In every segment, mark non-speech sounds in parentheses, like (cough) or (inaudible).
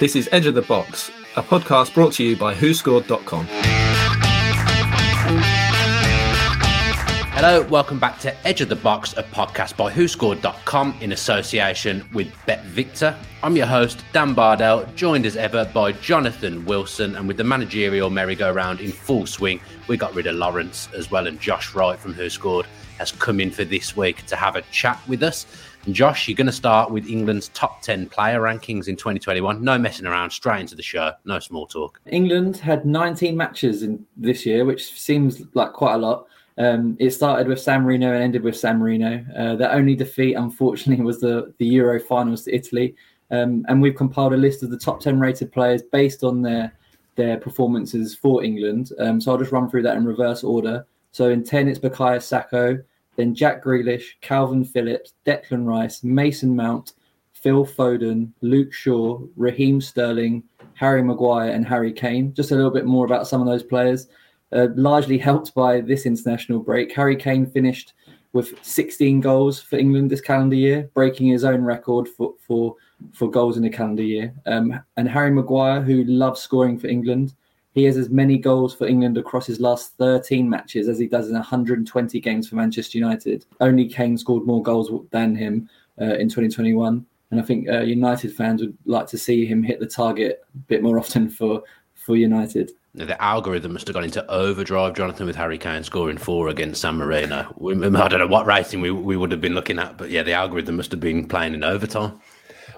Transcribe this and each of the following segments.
This is Edge of the Box, a podcast brought to you by WhoScored.com. Hello, welcome back to Edge of the Box, a podcast by WhoScored.com in association with Bet Victor. I'm your host, Dan Bardell, joined as ever by Jonathan Wilson, and with the managerial merry-go-round in full swing, we got rid of Lawrence as well, and Josh Wright from Who Scored has come in for this week to have a chat with us. And Josh, you're going to start with England's top 10 player rankings in 2021. No messing around, straight into the show, no small talk. England had 19 matches in this year, which seems like quite a lot. Um, it started with San Marino and ended with San Marino. Uh, their only defeat, unfortunately, was the, the Euro finals to Italy. Um, and we've compiled a list of the top 10 rated players based on their their performances for England. Um, so I'll just run through that in reverse order. So in 10, it's Bukayo Saka, then Jack Grealish, Kalvin Phillips, Declan Rice, Mason Mount, Phil Foden, Luke Shaw, Raheem Sterling, Harry Maguire, and Harry Kane. Just a little bit more about some of those players. Uh, largely helped by this international break, Harry Kane finished with 16 goals for England this calendar year, breaking his own record for for, for goals in a calendar year. Um, and Harry Maguire, who loves scoring for England, he has as many goals for England across his last 13 matches as he does in 120 games for Manchester United. Only Kane scored more goals than him uh, in 2021. And I think uh, United fans would like to see him hit the target a bit more often for, for United. The algorithm must have gone into overdrive, Jonathan, with Harry Kane scoring four against San Marino. We, I don't know what rating we, we would have been looking at, but yeah, the algorithm must have been playing in overtime.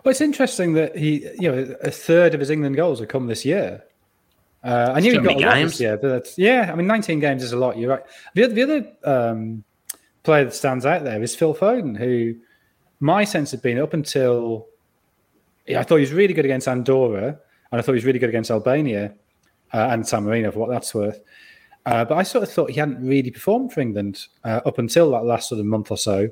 Well, it's interesting that he, you know, a third of his England goals have come this year. Uh, I knew he got a lot games. yeah, but yeah, I mean, 19 games is a lot. You're right. The, the other um, player that stands out there is Phil Foden, who my sense had been up until yeah, I thought he was really good against Andorra, and I thought he was really good against Albania uh, and San Marino for what that's worth. Uh, but I sort of thought he hadn't really performed for England uh, up until that last sort of month or so.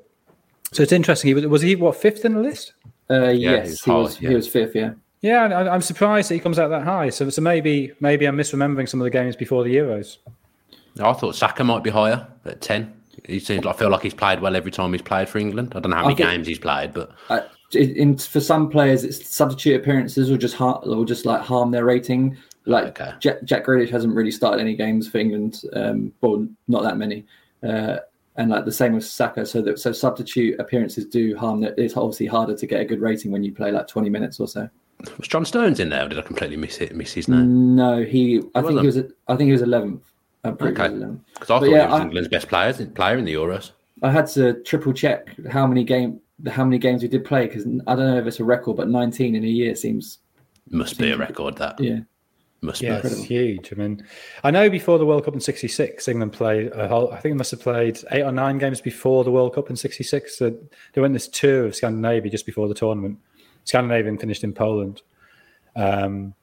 So it's interesting. He was, was he what fifth in the list? Uh, yeah, yes, he was. Yeah. He was fifth. Yeah. Yeah, I, am surprised that he comes out that high. So, so maybe maybe I'm misremembering some of the games before the Euros. I thought Saka might be higher at ten. He seems. I feel like he's played well every time he's played for England. I don't know how many think, games he's played, but uh, in, for some players, it's substitute appearances or just har- or just like harm their rating. Like okay. Jack, Jack Grealish hasn't really started any games for England, um, well, not that many. Uh, and like the same with Saka. So that so substitute appearances do harm. That it's obviously harder to get a good rating when you play like 20 minutes or so. Was John Stones in there, or did I completely miss it? Miss his name? No, he. I think he was. I think he was eleventh. Okay, because I thought yeah, he was I, England's best player, player in the Euros. I had to triple check how many game how many games we did play because I don't know if it's a record, but 19 in a year seems must seems, be a record. That yeah. Must yeah, be. it's huge. I mean, I know before the World Cup in '66, England played. A whole, I think they must have played eight or nine games before the World Cup in '66. So they went this tour of Scandinavia just before the tournament. Scandinavian finished in Poland, um,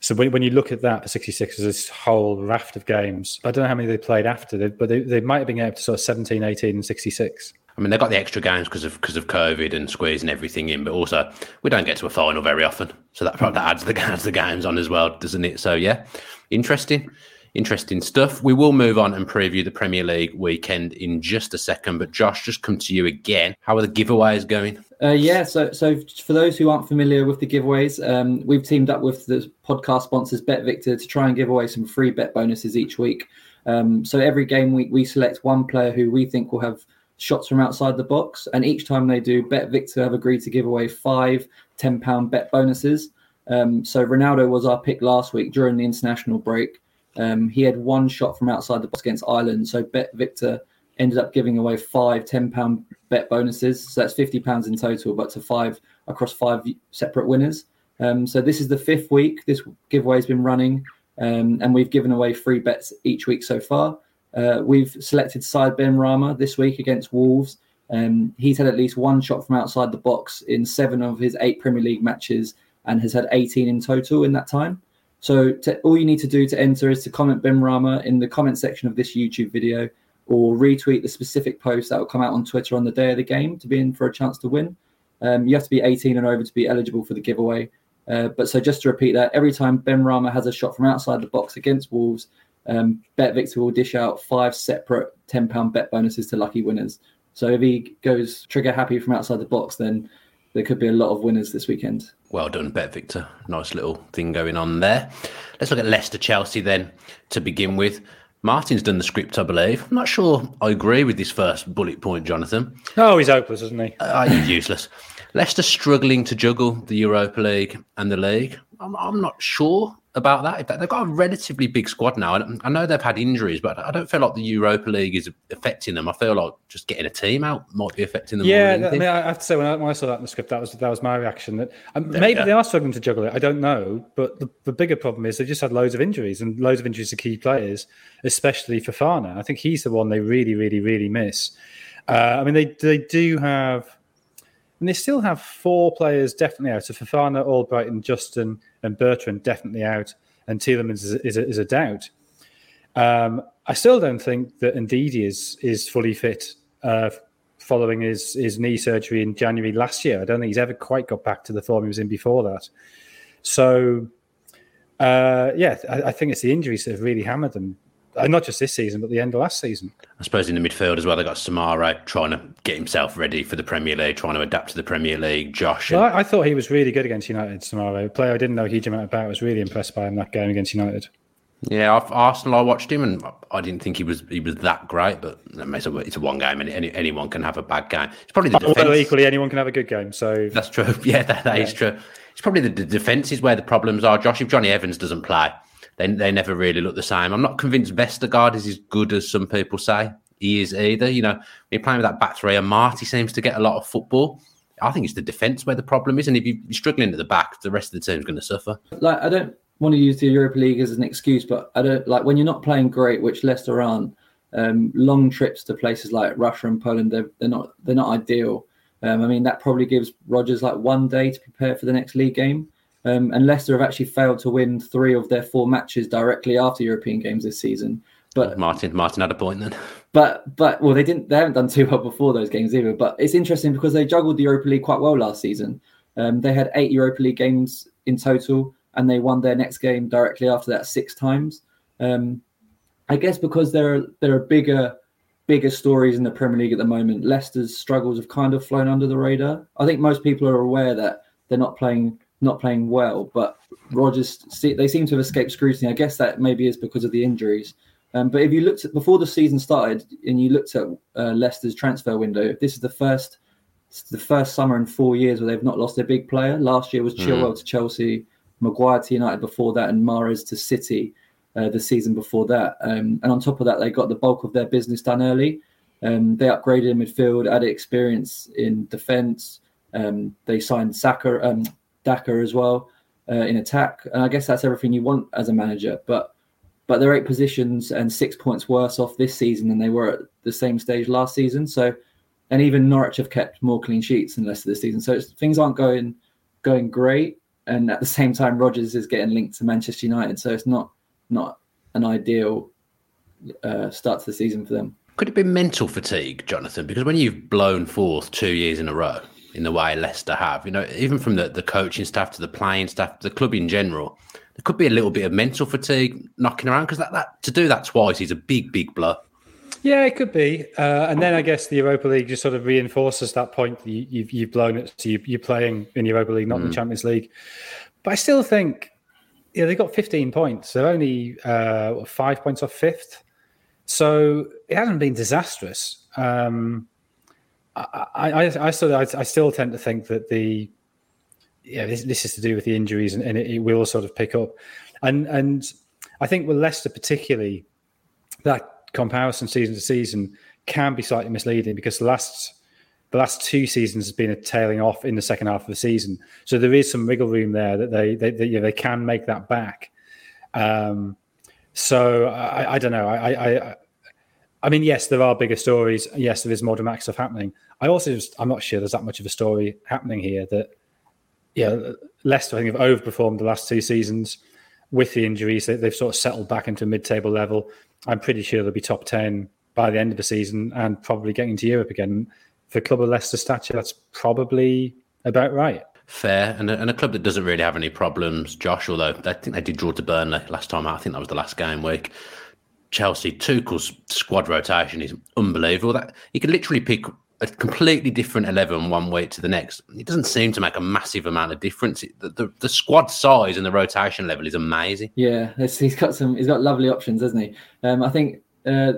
so when, when, you look at that for 66, there's this whole raft of games. I don't know how many they played after, but they, they might have been up to sort of 17, 18, and 66. I mean, they got the extra games because of because of COVID and squeezing everything in, but also we don't get to a final very often, so that that adds the (laughs) adds the games on as well, doesn't it? So yeah, interesting interesting stuff. We will move on and preview the Premier League weekend in just a second. But Josh, just come to you again. How are the giveaways going? Uh, yeah, so so for those who aren't familiar with the giveaways, um, we've teamed up with the podcast sponsors Bet Victor to try and give away some free bet bonuses each week. Um, so every game week we select one player who we think will have shots from outside the box, and each time they do, Bet Victor have agreed to give away five ten pound bet bonuses. Um, so Ronaldo was our pick last week during the international break. Um, he had one shot from outside the box against Ireland. So Bet Victor ended up giving away five £10 bet bonuses. So that's £50 in total, but to five across five separate winners. Um, so this is the fifth week this giveaway has been running, um, and we've given away free bets each week so far. Uh, we've selected Said Benrahma this week against Wolves. Um, he's had at least one shot from outside the box in seven of his eight Premier League matches and has had 18 in total in that time. So to, all you need to do to enter is to comment Benrahma in the comment section of this YouTube video or retweet the specific post that will come out on Twitter on the day of the game to be in for a chance to win. Um, you have to be 18 and over to be eligible for the giveaway. Uh, but so just to repeat that, every time Benrahma has a shot from outside the box against Wolves, um, Bet Victor will dish out five separate £10 bet bonuses to lucky winners. So if he goes trigger happy from outside the box, then there could be a lot of winners this weekend. Well done, Bet Victor. Nice little thing going on there. Let's look at Leicester Chelsea then to begin with. Martin's done the script, I believe. I'm not sure I agree with this first bullet point, Jonathan. Oh, he's hopeless, isn't he? Uh, he's useless. Leicester struggling to juggle the Europa League and the league. I'm, I'm not sure about that. They've got a relatively big squad now. and I know they've had injuries, but I don't feel like the Europa League is affecting them. I feel like just getting a team out might be affecting them. Yeah, I mean, I have to say when I, when I, saw that in the script, that was that was my reaction. That um, maybe they are struggling to juggle it. I don't know, but the, the bigger problem is they've just had loads of injuries and loads of injuries to key players, especially for Fofana. I think he's the one they really, really, really miss. Uh, I mean, they they do have. And they still have four players definitely out. So Fofana, and Justin, and Bertrand definitely out, and Tielemans is, is, a, is a doubt. Um, I still don't think that Ndidi is is fully fit uh, following his his knee surgery in January last year. I don't think he's ever quite got back to the form he was in before that. So, uh, yeah, I, I, think it's the injuries that have really hammered them Uh, not just this season, but the end of last season. I suppose in the midfield as well, they got Soumaré trying to get himself ready for the Premier League, trying to adapt to the Premier League. Josh, well, I, I, thought he was really good against United. Soumaré, a player I didn't know a huge amount about, I was really impressed by him that game against United. Yeah, Arsenal. I watched him, and I didn't think he was he was that great. But it's a, it's a one game, and any, anyone can have a bad game. It's probably the defense. equally anyone can have a good game. So that's true. (laughs) Yeah, that, that yeah. is true. It's probably the, the defense is where the problems are. Josh, if Jonny Evans doesn't play, they, they never really look the same. I'm not convinced Vestergaard is as good as some people say he is either. You know, you're playing with that back three, and Amartey seems to get a lot of football. I think it's the defence where the problem is, and if you're struggling at the back, the rest of the team's going to suffer. Like I don't want to use the Europa League as an excuse, but I don't like when you're not playing great, which Leicester aren't. Um, long trips to places like Russia and Poland, they're, they're not they're not ideal. Um, I mean, that probably gives Rodgers like one day to prepare for the next league game. Um, and Leicester have actually failed to win three of their four matches directly after European games this season. But Martin, Martin had a point then. But but well, they didn't. They haven't done too well before those games either. But it's interesting because they juggled the Europa League quite well last season. Um, they had eight Europa League games in total, and they won their next game directly after that six times. Um, I guess because there are there are bigger bigger stories in the Premier League at the moment. Leicester's struggles have kind of flown under the radar. I think most people are aware that they're not playing not playing well. But Rodgers, they seem to have escaped scrutiny. I guess that maybe is because of the injuries. Um, but if you looked at before the season started and you looked at uh, Leicester's transfer window, this is the first the first summer in four years where they've not lost their big player. Last year was mm. Chilwell mm. to Chelsea, Maguire to United before that, and Mahrez to City uh, the season before that. Um, and on top of that, they got the bulk of their business done early. Um, they upgraded in midfield, added experience in defence. Um, they signed Saka, um, Daka as well uh, in attack. And I guess that's everything you want as a manager. But but they're eight positions and six points worse off this season than they were at the same stage last season. So, and even Norwich have kept more clean sheets than the rest of the season. So things aren't going going great. And at the same time, Rodgers is getting linked to Manchester United. So it's not not an ideal uh, start to the season for them. Could it be mental fatigue, Jonathan? Because when you've blown fourth two years in a row, in the way Leicester have. You know, even from the, the coaching staff to the playing staff, the club in general, there could be a little bit of mental fatigue knocking around because that, that to do that twice is a big, big blow. Yeah, it could be. Uh, and then I guess the Europa League just sort of reinforces that point. You, have you've, you've blown it. So you, are playing in the Europa League, not mm. in the. Champions League. But I still think, yeah, they got 15 points. They're only uh, five points off fifth. So it hasn't been disastrous. Um, I, I, I still, I, still tend to think that the, yeah, this, this is to do with the injuries, and, and it, it, will sort of pick up, and and I think with Leicester particularly, that comparison season to season can be slightly misleading because the last the last two seasons has been a tailing off in the second half of the season, so there is some wiggle room there that they they, they, you know, they can make that back. Um, so I, I don't know. I, I I mean, yes, there are bigger stories. Yes, there is more dramatic stuff happening. I also just, I'm not sure there's that much of a story happening here that, yeah, Leicester, I think, have overperformed the last two seasons with the injuries. They, have sort of settled back into mid table level. I'm pretty sure they'll be top 10 by the end of the season and probably getting to Europe again. For club of Leicester stature, that's probably about right. Fair. And a, and a club that doesn't really have any problems, Josh, although I think they did draw to Burnley last time. I think that was the last game week. Chelsea Tuchel's squad rotation is unbelievable. That he could literally pick a completely different 11 one week to the next, it doesn't seem to make a massive amount of difference. The, the, the squad size and the rotation level is amazing. Yeah, he's got some, he's got lovely options, hasn't he? Um, I think uh,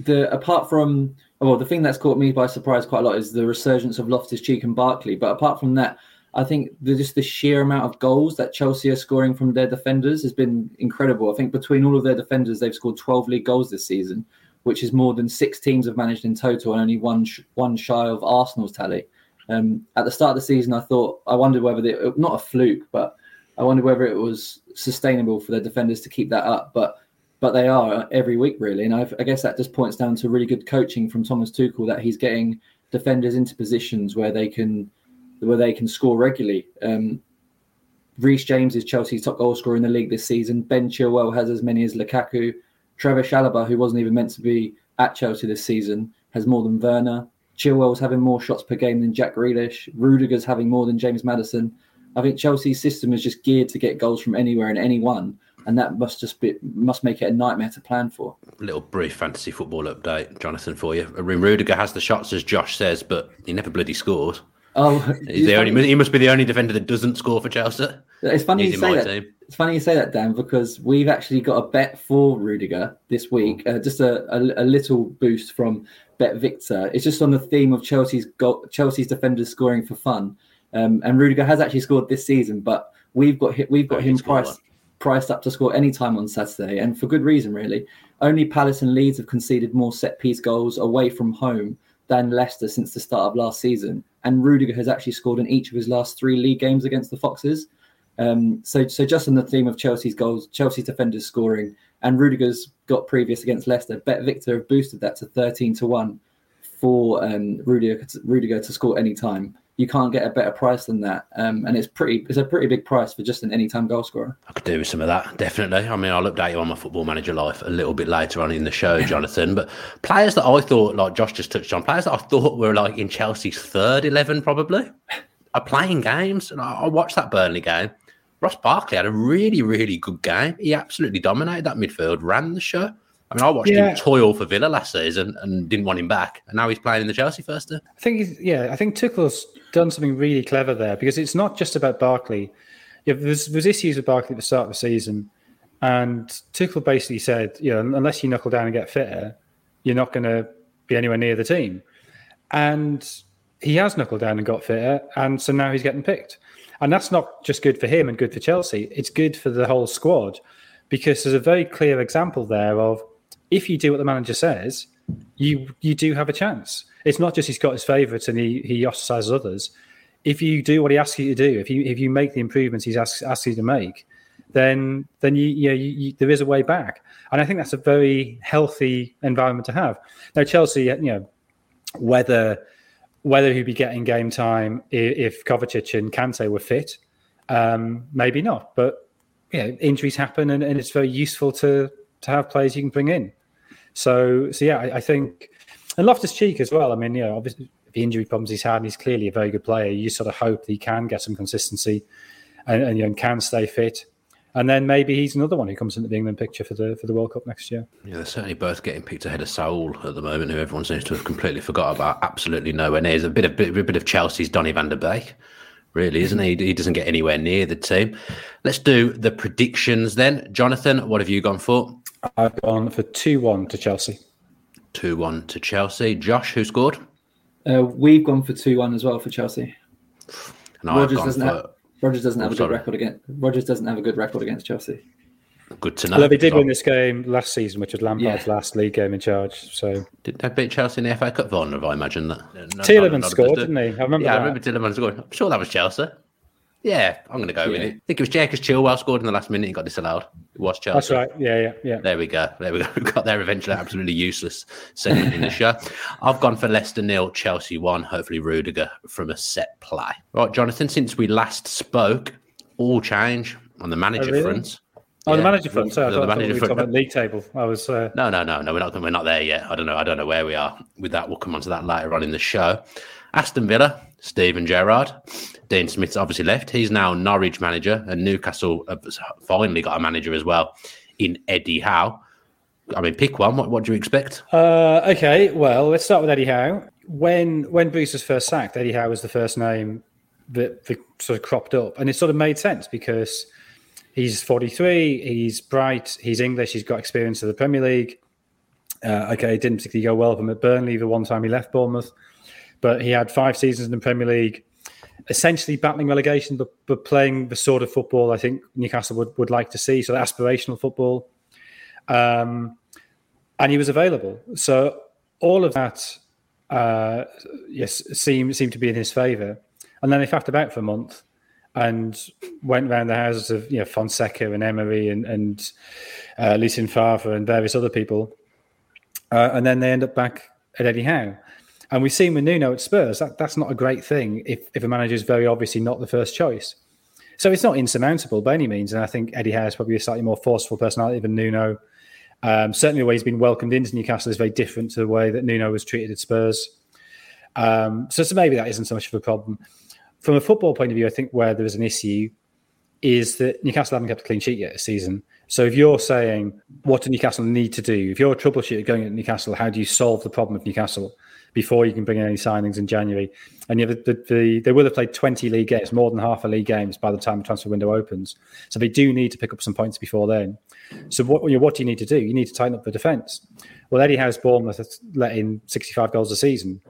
the apart from well, the thing that's caught me by surprise quite a lot is the resurgence of Loftus Cheek and Barkley. But apart from that, I think the, just the sheer amount of goals that Chelsea are scoring from their defenders has been incredible. I think between all of their defenders, they've scored 12 league goals this season, which is more than six teams have managed in total, and only one one shy of Arsenal's tally. Um, at the start of the season, I thought I wondered whether they, not a fluke, but I wondered whether it was sustainable for their defenders to keep that up. But but they are every week really, and I've, i guess that just points down to really good coaching from Thomas Tuchel that he's getting defenders into positions where they can where they can score regularly. Um, Reece James is Chelsea's top goal scorer in the league this season. Ben Chilwell has as many as Lukaku. Trevor Chalobah, who wasn't even meant to be at Chelsea this season, has more than Werner. Chilwell's having more shots per game than Jack Grealish. Rudiger's having more than James Maddison. I think Chelsea's system is just geared to get goals from anywhere and anyone, and that must just be must make it a nightmare to plan for. A little brief fantasy football update, Jonathan, for you. Rudiger has the shots, as Josh says, but he never bloody scores. Oh, he's the only. He must be the only defender that doesn't score for Chelsea. It's funny he's you say that. Team. It's funny you say that, Dan, because we've actually got a bet for Rudiger this week. Uh, just a, a, a, little boost from Bet Victor. It's just on the theme of Chelsea's goal, Chelsea's defenders scoring for fun. Um, and Rudiger has actually scored this season, but we've got we've got him priced priced up to score any time on Saturday, and for good reason, really. Only Palace and Leeds have conceded more set piece goals away from home than Leicester since the start of last season and Rudiger has actually scored in each of his last three league games against the Foxes. Um, so, so just on the theme of Chelsea's goals, Chelsea's defenders scoring, and Rudiger's got previous against Leicester. Bet Victor have boosted that to thirteen to one for um, Rudiger, Rudiger to score any time you can't get a better price than that. Um, and it's pretty, it's a pretty big price for just an anytime goal scorer. I could do with some of that, definitely. I mean, I'll update you on my football manager life a little bit later on in the show, Jonathan. but players that I thought, like Josh just touched on, players that I thought were like in Chelsea's third 11 probably are playing games. And I, I watched that Burnley game. Ross Barkley had a really, really good game. He absolutely dominated that midfield, ran the show. I mean, I watched yeah. him toil for Villa last season and didn't want him back, and now he's playing in the Chelsea first. Team. I think, he's, yeah, I think Tuchel's done something really clever there because it's not just about Barkley. Yeah, there's, there's issues with Barkley at the start of the season, and Tuchel basically said, you know, unless you knuckle down and get fitter, you're not going to be anywhere near the team. And he has knuckled down and got fitter, and so now he's getting picked. And that's not just good for him and good for Chelsea; it's good for the whole squad because there's a very clear example there of if you do what the manager says, you you do have a chance. It's not just he's got his favourites and he he ostracizes others. If you do what he asks you to do, if you if you make the improvements he's asked, asked you to make, then then you you, know, you, you there is a way back, and I think that's a very healthy environment to have. Now Chelsea, you know, whether whether he'd be getting game time if Kovacic and Kante were fit, um, maybe not. But injuries happen, and, and, it's very useful to to have players you can bring in. So, so yeah, I, I think, and Loftus Cheek as well. I mean, you know, obviously the injury problems he's had, and he's clearly a very good player. You sort of hope that he can get some consistency and, and know, can stay fit. And then maybe he's another one who comes into the England picture for the for the World Cup next year. Yeah, they're certainly both getting picked ahead of Saul at the moment, who everyone seems to have completely forgot about. Absolutely nowhere near. There's a bit of a bit of Chelsea's Donny van der Beek, really, isn't he? He doesn't get anywhere near the team. Let's do the predictions then. Jonathan, what have you gone for? I've gone for 2 1 to Chelsea. 2 1 to Chelsea. Josh, who scored? Uh, we've gone for 2 1 as well for Chelsea. And Rodgers doesn't, for... have, Rodgers doesn't oh, have a good record against Rodgers doesn't have a good record against Chelsea. Good to know. Well, they did win this game last season, which was Lampard's yeah. last league game in charge. So did they beat Chelsea in the FA Cup final? I imagine that. No, Tielemans scored, didn't he? I remember. Yeah, that. I remember Tielemans scored. I'm sure that was Chelsea. Yeah, I'm going to go yeah. with it. I think it was Jakus Chilwell scored in the last minute and got disallowed. It was Chelsea. That's right. Yeah, yeah, yeah. There we go. There we go. (laughs) We got there eventually. Absolutely useless segment in the show. I've gone for Leicester nil, Chelsea one. Hopefully Rudiger from a set play. Right, Jonathan. Since we last spoke, all change on the manager oh, really? front. Oh, yeah. the manager front. Sorry, I thought, the manager front. League table. I was. Uh... No, no, no, no. We're not. We're not there yet. I don't know. I don't know where we are with that. We'll come on to that later on in the show. Aston Villa, Steven Gerrard. Dean Smith's obviously left. He's now Norwich manager, and Newcastle have finally got a manager as well in Eddie Howe. I mean, pick one. What, what do you expect? Uh, okay, well, let's start with Eddie Howe. when when Bruce was first sacked, Eddie Howe was the first name that, that sort of cropped up, and it sort of made sense because he's 43, he's bright, he's English, he's got experience of the Premier League. Uh, okay, it didn't particularly go well for him at Burnley the one time he left Bournemouth, but he had five seasons in the Premier League, essentially battling relegation, but, but playing the sort of football I think Newcastle would, would like to see, so aspirational football. Um, and he was available. So all of that, uh, yes, seemed seemed to be in his favour. And then they faffed about for a month and went around the houses of you know Fonseca and Emery and and uh, Lucien Favre and various other people, uh, and then they end up back at Eddie Howe. And we've seen with Nuno at Spurs that that's not a great thing if if a manager is very obviously not the first choice. So it's not insurmountable by any means. And I think Eddie Howe is probably a slightly more forceful personality than Nuno. Um, certainly, the way he's been welcomed into Newcastle is very different to the way that Nuno was treated at Spurs. Um, so, so maybe that isn't so much of a problem. From a football point of view, I think where there is an issue is that Newcastle haven't kept a clean sheet yet this season. So if you're saying what do Newcastle need to do, if you're a troubleshooter going at Newcastle, how do you solve the problem of Newcastle before you can bring in any signings in January? And the, the, the, they will have played 20 league games, more than half a league games by the time the transfer window opens. So they do need to pick up some points before then. So what, you know, what do you need to do? You need to tighten up the defence. Well, Eddie Howe's Bournemouth let in 65 goals a season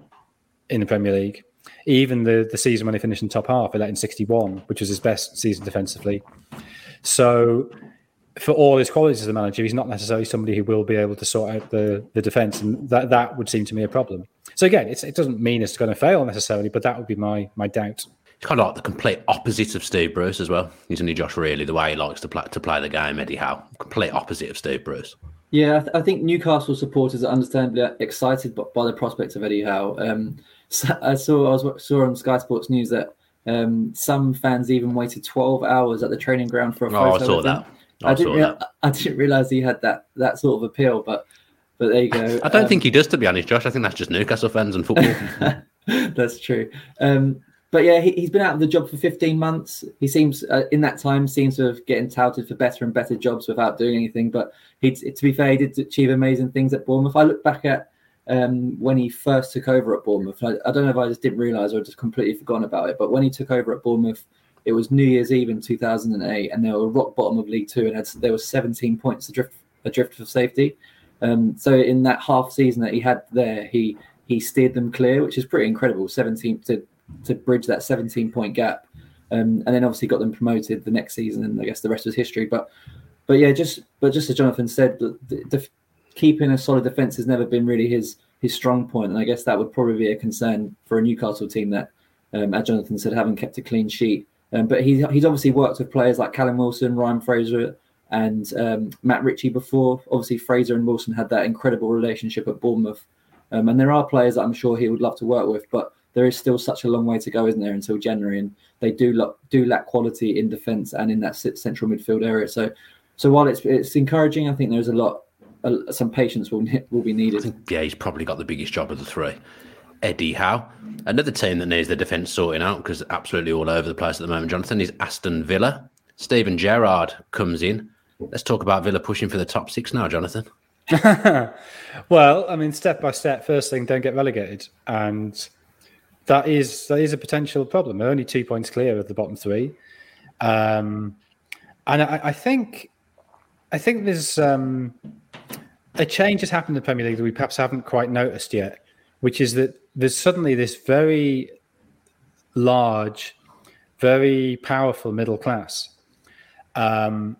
in the Premier League. Even the, the season when they finished in top half, he let in 61, which was his best season defensively. So for all his qualities as a manager, he's not necessarily somebody who will be able to sort out the, the defence, and that, that would seem to me a problem. So again, it doesn't mean it's going to fail necessarily, but that would be my my doubt. It's kind of like the complete opposite of Steve Bruce as well. He's only Josh really the way he likes to play to play the game. Eddie Howe, complete opposite of Steve Bruce. Yeah, I, th- I think Newcastle supporters are understandably excited by, by the prospect of Eddie Howe. Um, so (laughs) I saw I was saw on Sky Sports News that um, some fans even waited 12 hours at the training ground for a photo. Oh, I saw that. I, I didn't. Rea- I didn't realize he had that that sort of appeal, but but there you go. I don't um, think he does, to be honest, Josh. I think that's just Newcastle fans and football. (laughs) that's true. Um, but yeah, he, has been out of the job for 15 months. He seems, uh, in that time, seems to have getting touted for better and better jobs without doing anything. But he, to be fair, he did achieve amazing things at Bournemouth. I look back at um, when he first took over at Bournemouth. I, I, don't know if I just didn't realise or just completely forgotten about it. But when he took over at Bournemouth, it was New Year's Eve in 2008, and they were rock bottom of League Two, and had, there were 17 points adrift, adrift for safety. Um, so in that half season that he had there, he he steered them clear, which is pretty incredible. 17 to to bridge that 17 point gap, um, and then obviously got them promoted the next season, and I guess the rest was history. But but yeah, just but just as Jonathan said, the, the, keeping a solid defense has never been really his his strong point, and I guess that would probably be a concern for a Newcastle team that, um, as Jonathan said, haven't kept a clean sheet. Um, but he's he's obviously worked with players like Callum Wilson, Ryan Fraser, and um, Matt Ritchie before. Obviously, Fraser and Wilson had that incredible relationship at Bournemouth, um, and there are players that I'm sure he would love to work with, but there is still such a long way to go, isn't there, until January? And they do look, do lack quality in defence and in that central midfield area. So, so while it's it's encouraging, I think there's a lot, uh, some patience will will be needed. Yeah, he's probably got the biggest job of the three. Eddie Howe, another team that needs their defence sorting out because absolutely all over the place at the moment. Jonathan is Aston Villa. Steven Gerrard comes in. Let's talk about Villa pushing for the top six now, Jonathan. (laughs) well, I mean, step by step. First thing, don't get relegated, and that is that is a potential problem. They're only two points clear of the bottom three, um, and I, I, think I think there's um, a change has happened in the Premier League that we perhaps haven't quite noticed yet, which is that there's suddenly this very large, very powerful middle class. Um,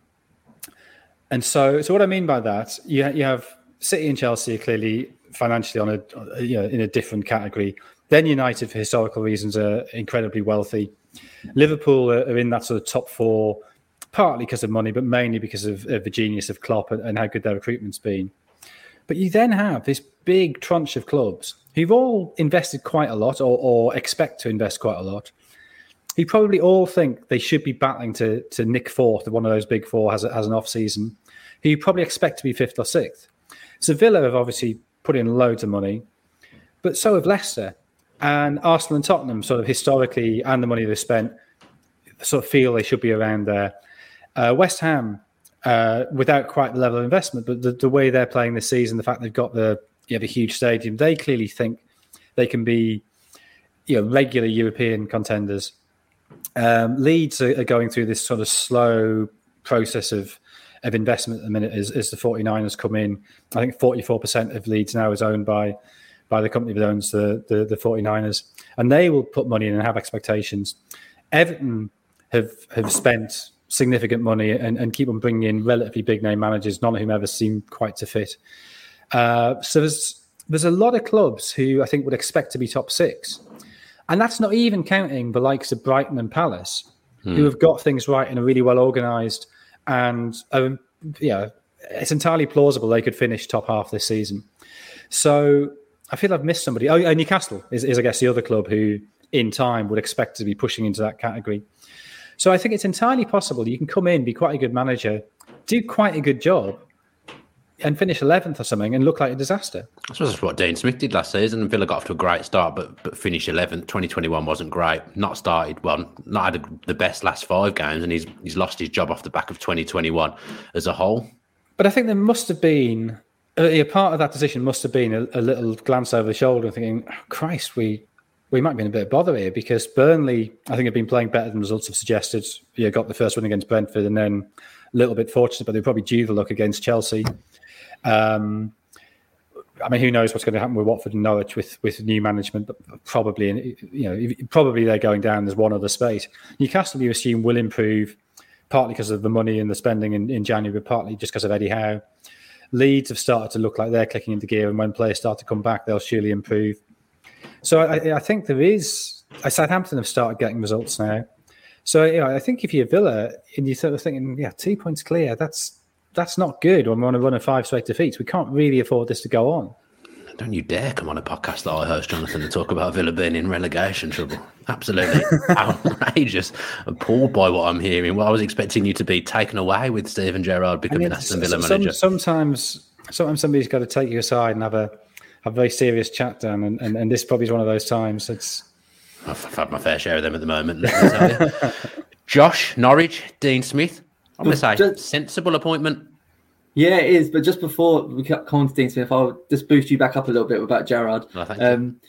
and so, so what I mean by that, you, you have City and Chelsea clearly financially on a you know in a different category. Then United, for historical reasons, are incredibly wealthy. Liverpool are, in that sort of top four, partly because of money, but mainly because of, of the genius of Klopp and, and how good their recruitment's been. But you then have this big tranche of clubs who've all invested quite a lot or, or expect to invest quite a lot. Who probably all think they should be battling to to nick fourth if one of those big four has, has an off season, who you probably expect to be fifth or sixth. So Villa have obviously put in loads of money, but so have Leicester. And Arsenal and Tottenham, sort of historically, and the money they've spent, sort of feel they should be around there. Uh, West Ham, uh, without quite the level of investment, but the, the, way they're playing this season, the fact they've got the you know, the huge stadium, they clearly think they can be, you know, regular European contenders. Um, Leeds are, are going through this sort of slow process of of investment at the minute as, as the 49ers come in. I think 44% of Leeds now is owned by by the company that owns the, the, the 49ers. And they will put money in and have expectations. Everton have have spent significant money and, and keep on bringing in relatively big name managers, none of whom ever seem quite to fit. Uh, so there's there's a lot of clubs who I think would expect to be top six, and that's not even counting the likes of Brighton and Palace, hmm. who have got things right and are really well organised, and um, yeah, it's entirely plausible they could finish top half this season. So I feel I've missed somebody. Oh, Newcastle is, is I guess the other club who, in time, would expect to be pushing into that category. So I think it's entirely possible you can come in, be quite a good manager, do quite a good job, and finish 11th or something and look like a disaster. I suppose that's what Dean Smith did last season. Villa got off to a great start, but but finished 11th. 2021 wasn't great. Not started well, not had the best last five games, and he's he's lost his job off the back of 2021 as a whole. But I think there must have been uh, a part of that decision must have been a, a little glance over the shoulder, thinking, oh, "Christ, we we might be in a bit of bother here because Burnley, I think, have been playing better than results have suggested. Yeah, got the first win against Brentford and then a little bit fortunate, but they're probably due the luck against Chelsea. Um, I mean, who knows what's going to happen with Watford and Norwich with with new management? But probably, you know, probably they're going down. There's one other space. Newcastle, you assume, will improve, partly because of the money and the spending in, in January, but partly just because of Eddie Howe. Leeds have started to look like they're clicking into gear, and when players start to come back, they'll surely improve. So I, I think there is. Southampton have started getting results now. So you know, I think if you're Villa and you're sort of thinking, yeah, two points clear, that's that's not good. When we want to run a five straight defeats, we can't really afford this to go on. Don't you dare come on a podcast that I host, Jonathan, and talk about Villa being in relegation trouble. Absolutely (laughs) outrageous. Appalled by what I'm hearing. Well, I was expecting you to be taken away with Steven Gerrard becoming I mean, Aston Villa some, manager. Sometimes, sometimes somebody's got to take you aside and have a have a very serious chat down, and, and, and this probably is one of those times. It's I've, I've had my fair share of them at the moment. (laughs) Josh Norwich, Dean Smith. I'm going to say just, sensible appointment. Yeah, it is. But just before we come on to Dean Smith, I'll just boost you back up a little bit about Gerrard. No, um,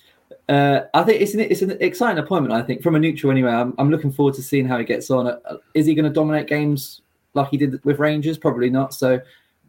uh, I think it's an it's an exciting appointment. I think from a neutral anyway. I'm, I'm looking forward to seeing how he gets on. Uh, is he going to dominate games like he did with Rangers? Probably not. So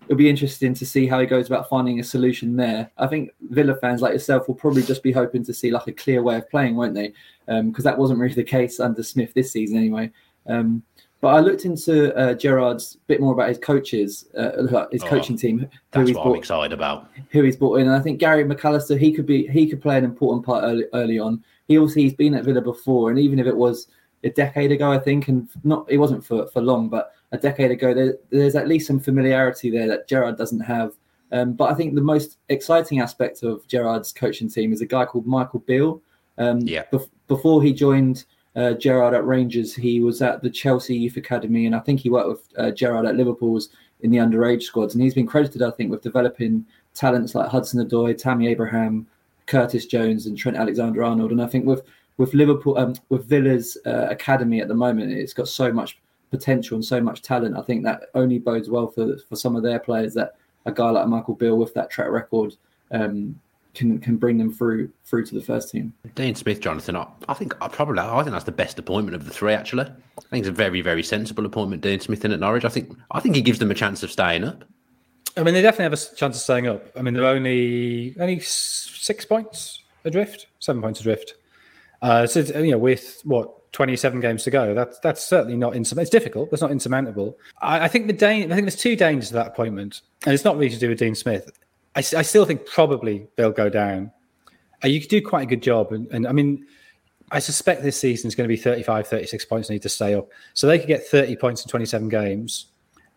it'll be interesting to see how he goes about finding a solution there. I think Villa fans like yourself will probably just be hoping to see like a clear way of playing, won't they? Because um, that wasn't really the case under Smith this season anyway. Um, but I looked into uh, Gerrard's bit more about his coaches, uh, his oh, coaching team. Who he's what brought, I'm excited about. Who he's brought in, and I think Gary McAllister, he could be, he could play an important part early, early on. He also he's been at Villa before, and even if it was a decade ago, I think, and not it wasn't for for long, but a decade ago, there, there's at least some familiarity there that Gerrard doesn't have. Um, but I think the most exciting aspect of Gerrard's coaching team is a guy called Michael Beale. Um, yeah. Be- before he joined uh, Gerrard at Rangers, he was at the Chelsea Youth Academy, and I think he worked with uh, Gerrard at Liverpool's in the underage squads. And he's been credited, I think, with developing talents like Hudson Odoi, Tammy Abraham, Curtis Jones, and Trent Alexander-Arnold. And I think with with Liverpool, um, with Villa's uh, academy at the moment, it's got so much potential and so much talent. I think that only bodes well for for some of their players that a guy like Michael Beale with that track record um, can can bring them through through to the first team. Dean Smith, Jonathan, I, I think I probably I think that's the best appointment of the three. Actually, I think it's a very very sensible appointment. Dean Smith in at Norwich. I think I think he gives them a chance of staying up. I mean, they definitely have a chance of staying up. I mean, they're only only six points adrift, seven points adrift. Uh, so you know, with what 27 games to go. That's that's certainly not insurmountable. It's difficult, but it's not insurmountable. I, I think the da- I think there's two dangers to that appointment, and it's not really to do with Dean Smith. I, I still think probably they'll go down. Uh, you could do quite a good job, and, and I mean, I suspect this season is going to be 35, 36 points need to stay up. So they could get 30 points in 27 games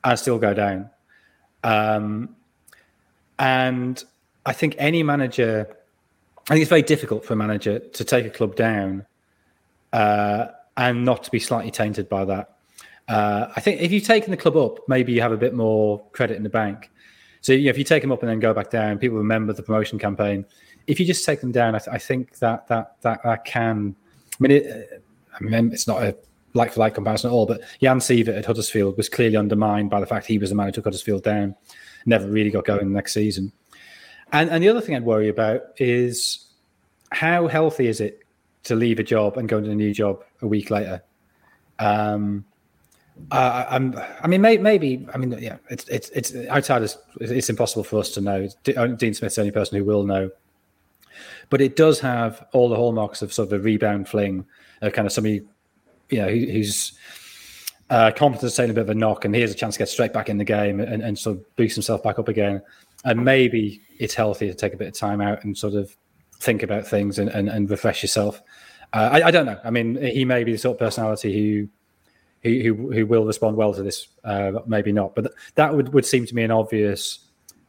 and still go down. Um, and I think any manager, I think it's very difficult for a manager to take a club down uh, and not to be slightly tainted by that. Uh, I think if you've taken the club up, maybe you have a bit more credit in the bank. So you know, if you take them up and then go back down, people remember the promotion campaign. If you just take them down, I, th- I think that that that that can. I mean, it, I mean, it's not a like for like comparison at all, but Jan Siewert at Huddersfield was clearly undermined by the fact he was the man who took Huddersfield down. Never really got going next season. And and the other thing I'd worry about is how healthy is it to leave a job and go into a new job a week later? Um, uh, I'm, I mean, may, maybe. I mean, yeah, it's it's it's outside. It's, impossible for us to know. Dean Smith's the only person who will know. But it does have all the hallmarks of sort of a rebound fling, of kind of somebody, you know, who, who's uh, competent take a bit of a knock, and he has a chance to get straight back in the game and, and sort of boost himself back up again. And maybe it's healthy to take a bit of time out and sort of think about things and, and, and refresh yourself. Uh, I, I, don't know. I mean, he may be the sort of personality who who who, will respond well to this, uh, maybe not. But that would, would seem to me an obvious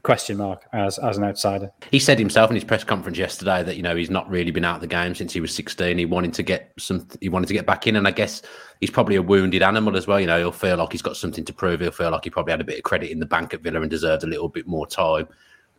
question mark as as an outsider. He said himself in his press conference yesterday that you know he's not really been out of the game since he was 16. He wanted to get some he wanted to get back in and I guess he's probably a wounded animal as well, you know, he'll feel like he's got something to prove. He'll feel like he probably had a bit of credit in the bank at Villa and deserved a little bit more time.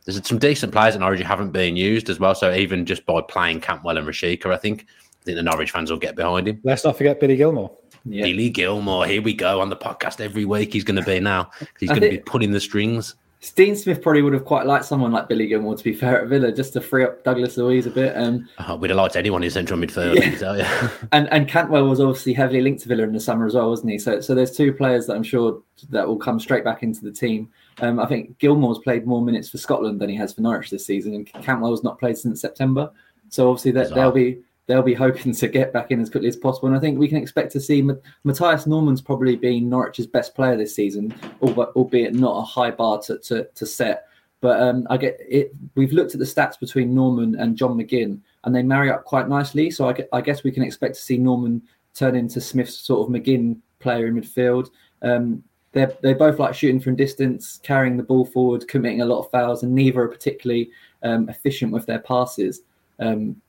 There's some decent players in Norwich who haven't been used as well, so even just by playing Cantwell and Rashica, I think I think the Norwich fans will get behind him. Let's not forget Billy Gilmour. Yeah. Billy Gilmour, here we go on the podcast every week. He's going to be now. He's going to be pulling the strings. Dean Smith probably would have quite liked someone like Billy Gilmour to be fair at Villa, just to free up Douglas Luiz a bit. Um, uh, we'd have liked anyone in central midfield. Yeah. yeah. (laughs) and and Cantwell was obviously heavily linked to Villa in the summer as well, wasn't he? So so there's two players that I'm sure that will come straight back into the team. Um, I think Gilmour's played more minutes for Scotland than he has for Norwich this season, and Cantwell's not played since September. So obviously that they'll be they'll be hoping to get back in as quickly as possible. And I think we can expect to see Mathias Normann's probably been Norwich's best player this season, albeit not a high bar to, to, to set. But um, I get it. We've looked at the stats between Normann and John McGinn, and they marry up quite nicely. So I, get, I guess we can expect to see Normann turn into Smith's sort of McGinn player in midfield. Um, they they both like shooting from distance, carrying the ball forward, committing a lot of fouls, and neither are particularly um, efficient with their passes. Um,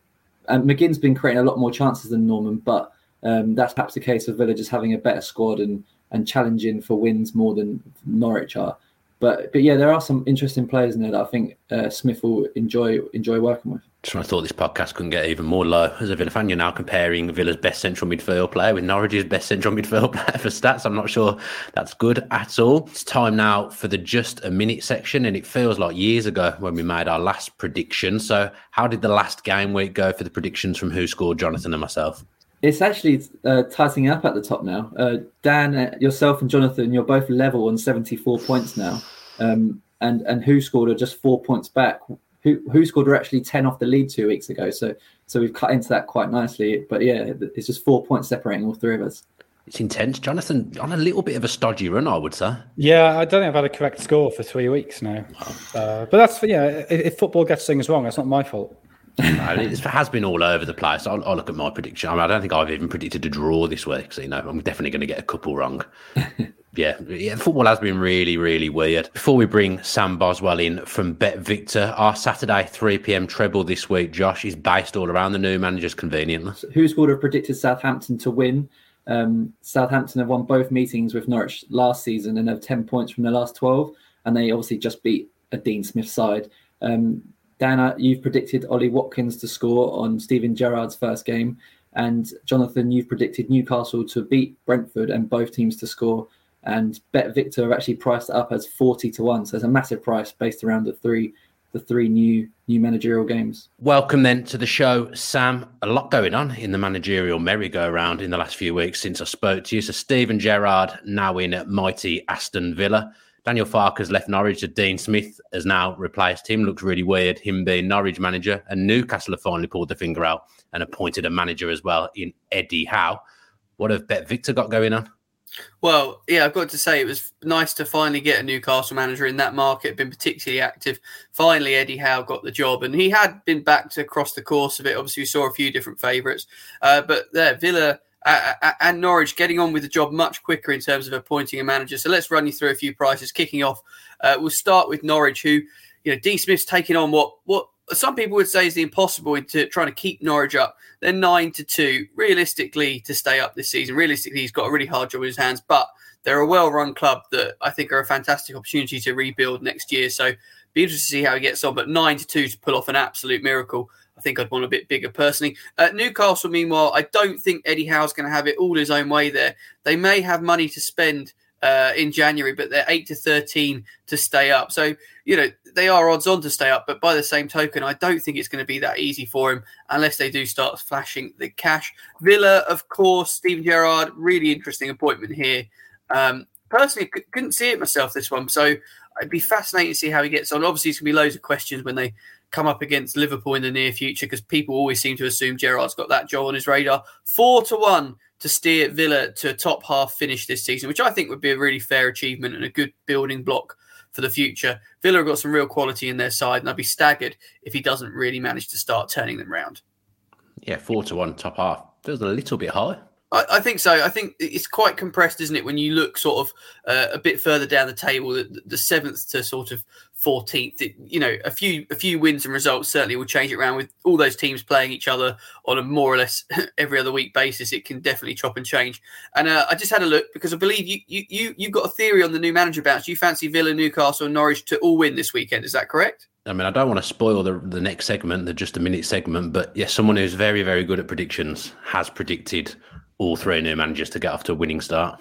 and McGinn's been creating a lot more chances than Normann, but um, that's perhaps the case of Villa just having a better squad and and challenging for wins more than Norwich are. But but yeah, there are some interesting players in there that I think uh, Smith will enjoy enjoy working with. When I thought this podcast couldn't get even more low as a Villa fan, you're now comparing Villa's best central midfield player with Norwich's best central (laughs) midfield player for stats. I'm not sure that's good at all. It's time now for the just a minute section, and it feels like years ago when we made our last prediction. So, how did the last game week go for the predictions from who scored, Jonathan and myself? It's actually uh, tightening up at the top now. Uh, Dan, uh, yourself, and Jonathan, you're both level on 74 points now. Um, and and who scored are just four points back who who scored were actually 10 off the lead two weeks ago. So so we've cut into that quite nicely. But yeah, it's just four points separating all three of us. It's intense, Jonathan. On a little bit of a stodgy run, I would say. Yeah, I don't think I've had a correct score for three weeks now. Uh, but that's yeah. If, if football gets things wrong, that's not my fault. it has been all over the place. I'll, I'll, look at my prediction. I, mean, I don't think I've even predicted a draw this week. So, you know, I'm definitely going to get a couple wrong. (laughs) yeah, yeah, football has been really, really weird. Before we bring Sam Boswell in from Bet Victor, our Saturday 3 p.m. treble this week, Josh, is based all around the new managers conveniently. Who's would have predicted Southampton to win? Um, Southampton have won both meetings with Norwich last season and have 10 points from the last 12, and they obviously just beat a Dean Smith side. Um, Dana, you've predicted Ollie Watkins to score on Steven Gerrard's first game. And Jonathan, you've predicted Newcastle to beat Brentford and both teams to score and Bet Victor have actually priced it up as forty to one. So it's a massive price based around the three the three new new managerial games. Welcome then to the show, Sam. A lot going on in the managerial merry-go-round in the last few weeks since I spoke to you. So Steven Gerrard now in mighty Aston Villa. Daniel Farke's left Norwich. Dean Smith has now replaced him. Looks really weird, him being Norwich manager. And Newcastle have finally pulled the finger out and appointed a manager as well in Eddie Howe. What have Bet Victor got going on? Well, yeah, I've got to say it was nice to finally get a Newcastle manager in that market. Been particularly active. Finally, Eddie Howe got the job, and he had been backed across the course of it. Obviously, we saw a few different favourites, uh, but there, Villa uh, uh, and Norwich getting on with the job much quicker in terms of appointing a manager. So let's run you through a few prices. Kicking off, uh, we'll start with Norwich, who you know D Smith's taking on what what some people would say is the impossible into trying to keep Norwich up. They're nine to two, realistically, to stay up this season. Realistically, he's got a really hard job in his hands, but they're a well-run club that I think are a fantastic opportunity to rebuild next year. So be interested to see how he gets on. But nine to two to pull off an absolute miracle. I think I'd want a bit bigger personally. Uh, Newcastle, meanwhile, I don't think Eddie Howe's going to have it all his own way there. They may have money to spend uh, in January, but they're eight to thirteen to stay up. So you know they are odds on to stay up. But by the same token, I don't think it's going to be that easy for him unless they do start flashing the cash. Villa, of course, Steven Gerrard, really interesting appointment here. Um, personally, c- couldn't see it myself this one, so it'd be fascinating to see how he gets on. Obviously, there's going to be loads of questions when they come up against Liverpool in the near future because people always seem to assume Gerrard's got that job on his radar. Four to one to steer Villa to a top half finish this season, which I think would be a really fair achievement and a good building block for the future. Villa have got some real quality in their side, and I'd be staggered if he doesn't really manage to start turning them round. Yeah, four to one top half feels a little bit high. I, I, think so. I think it's quite compressed, isn't it? When you look sort of uh, a bit further down the table, the, the seventh to sort of 14th. you know, a few a few wins and results certainly will change it around with all those teams playing each other on a more or less (laughs) every other week basis. It can definitely chop and change. And uh, I just had a look because I believe you you you you've got a theory on the new manager bounce. You fancy Villa, Newcastle, and Norwich to all win this weekend. Is that correct? I mean, I don't want to spoil the the next segment, the just a minute segment, but yes, someone who's very very good at predictions has predicted all three new managers to get off to a winning start.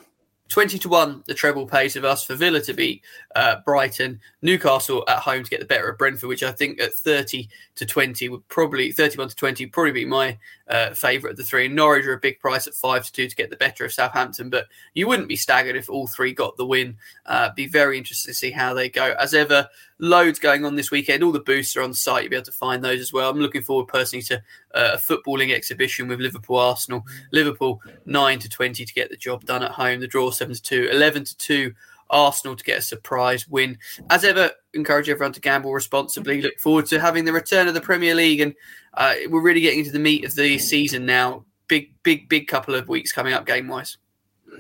20 to 1, the treble pays of us for Villa to beat uh, Brighton, Newcastle at home to get the better of Brentford, which I think at 30 to 20 would probably, 31 to 20 would probably be my uh, favourite of the three. Norwich are a big price at 5 to 2 to get the better of Southampton, but you wouldn't be staggered if all three got the win. Uh, be very interested to see how they go. As ever, loads going on this weekend. All the boosts are on site. You'll be able to find those as well. I'm looking forward personally to uh, a footballing exhibition with Liverpool Arsenal. Liverpool 9 to 20 to get the job done at home. The draw 7 to 2, 11 to 2. Arsenal to get a surprise win. As ever, encourage everyone to gamble responsibly. Look forward to having the return of the Premier League, and uh, we're really getting into the meat of the season now. Big, big, big couple of weeks coming up game wise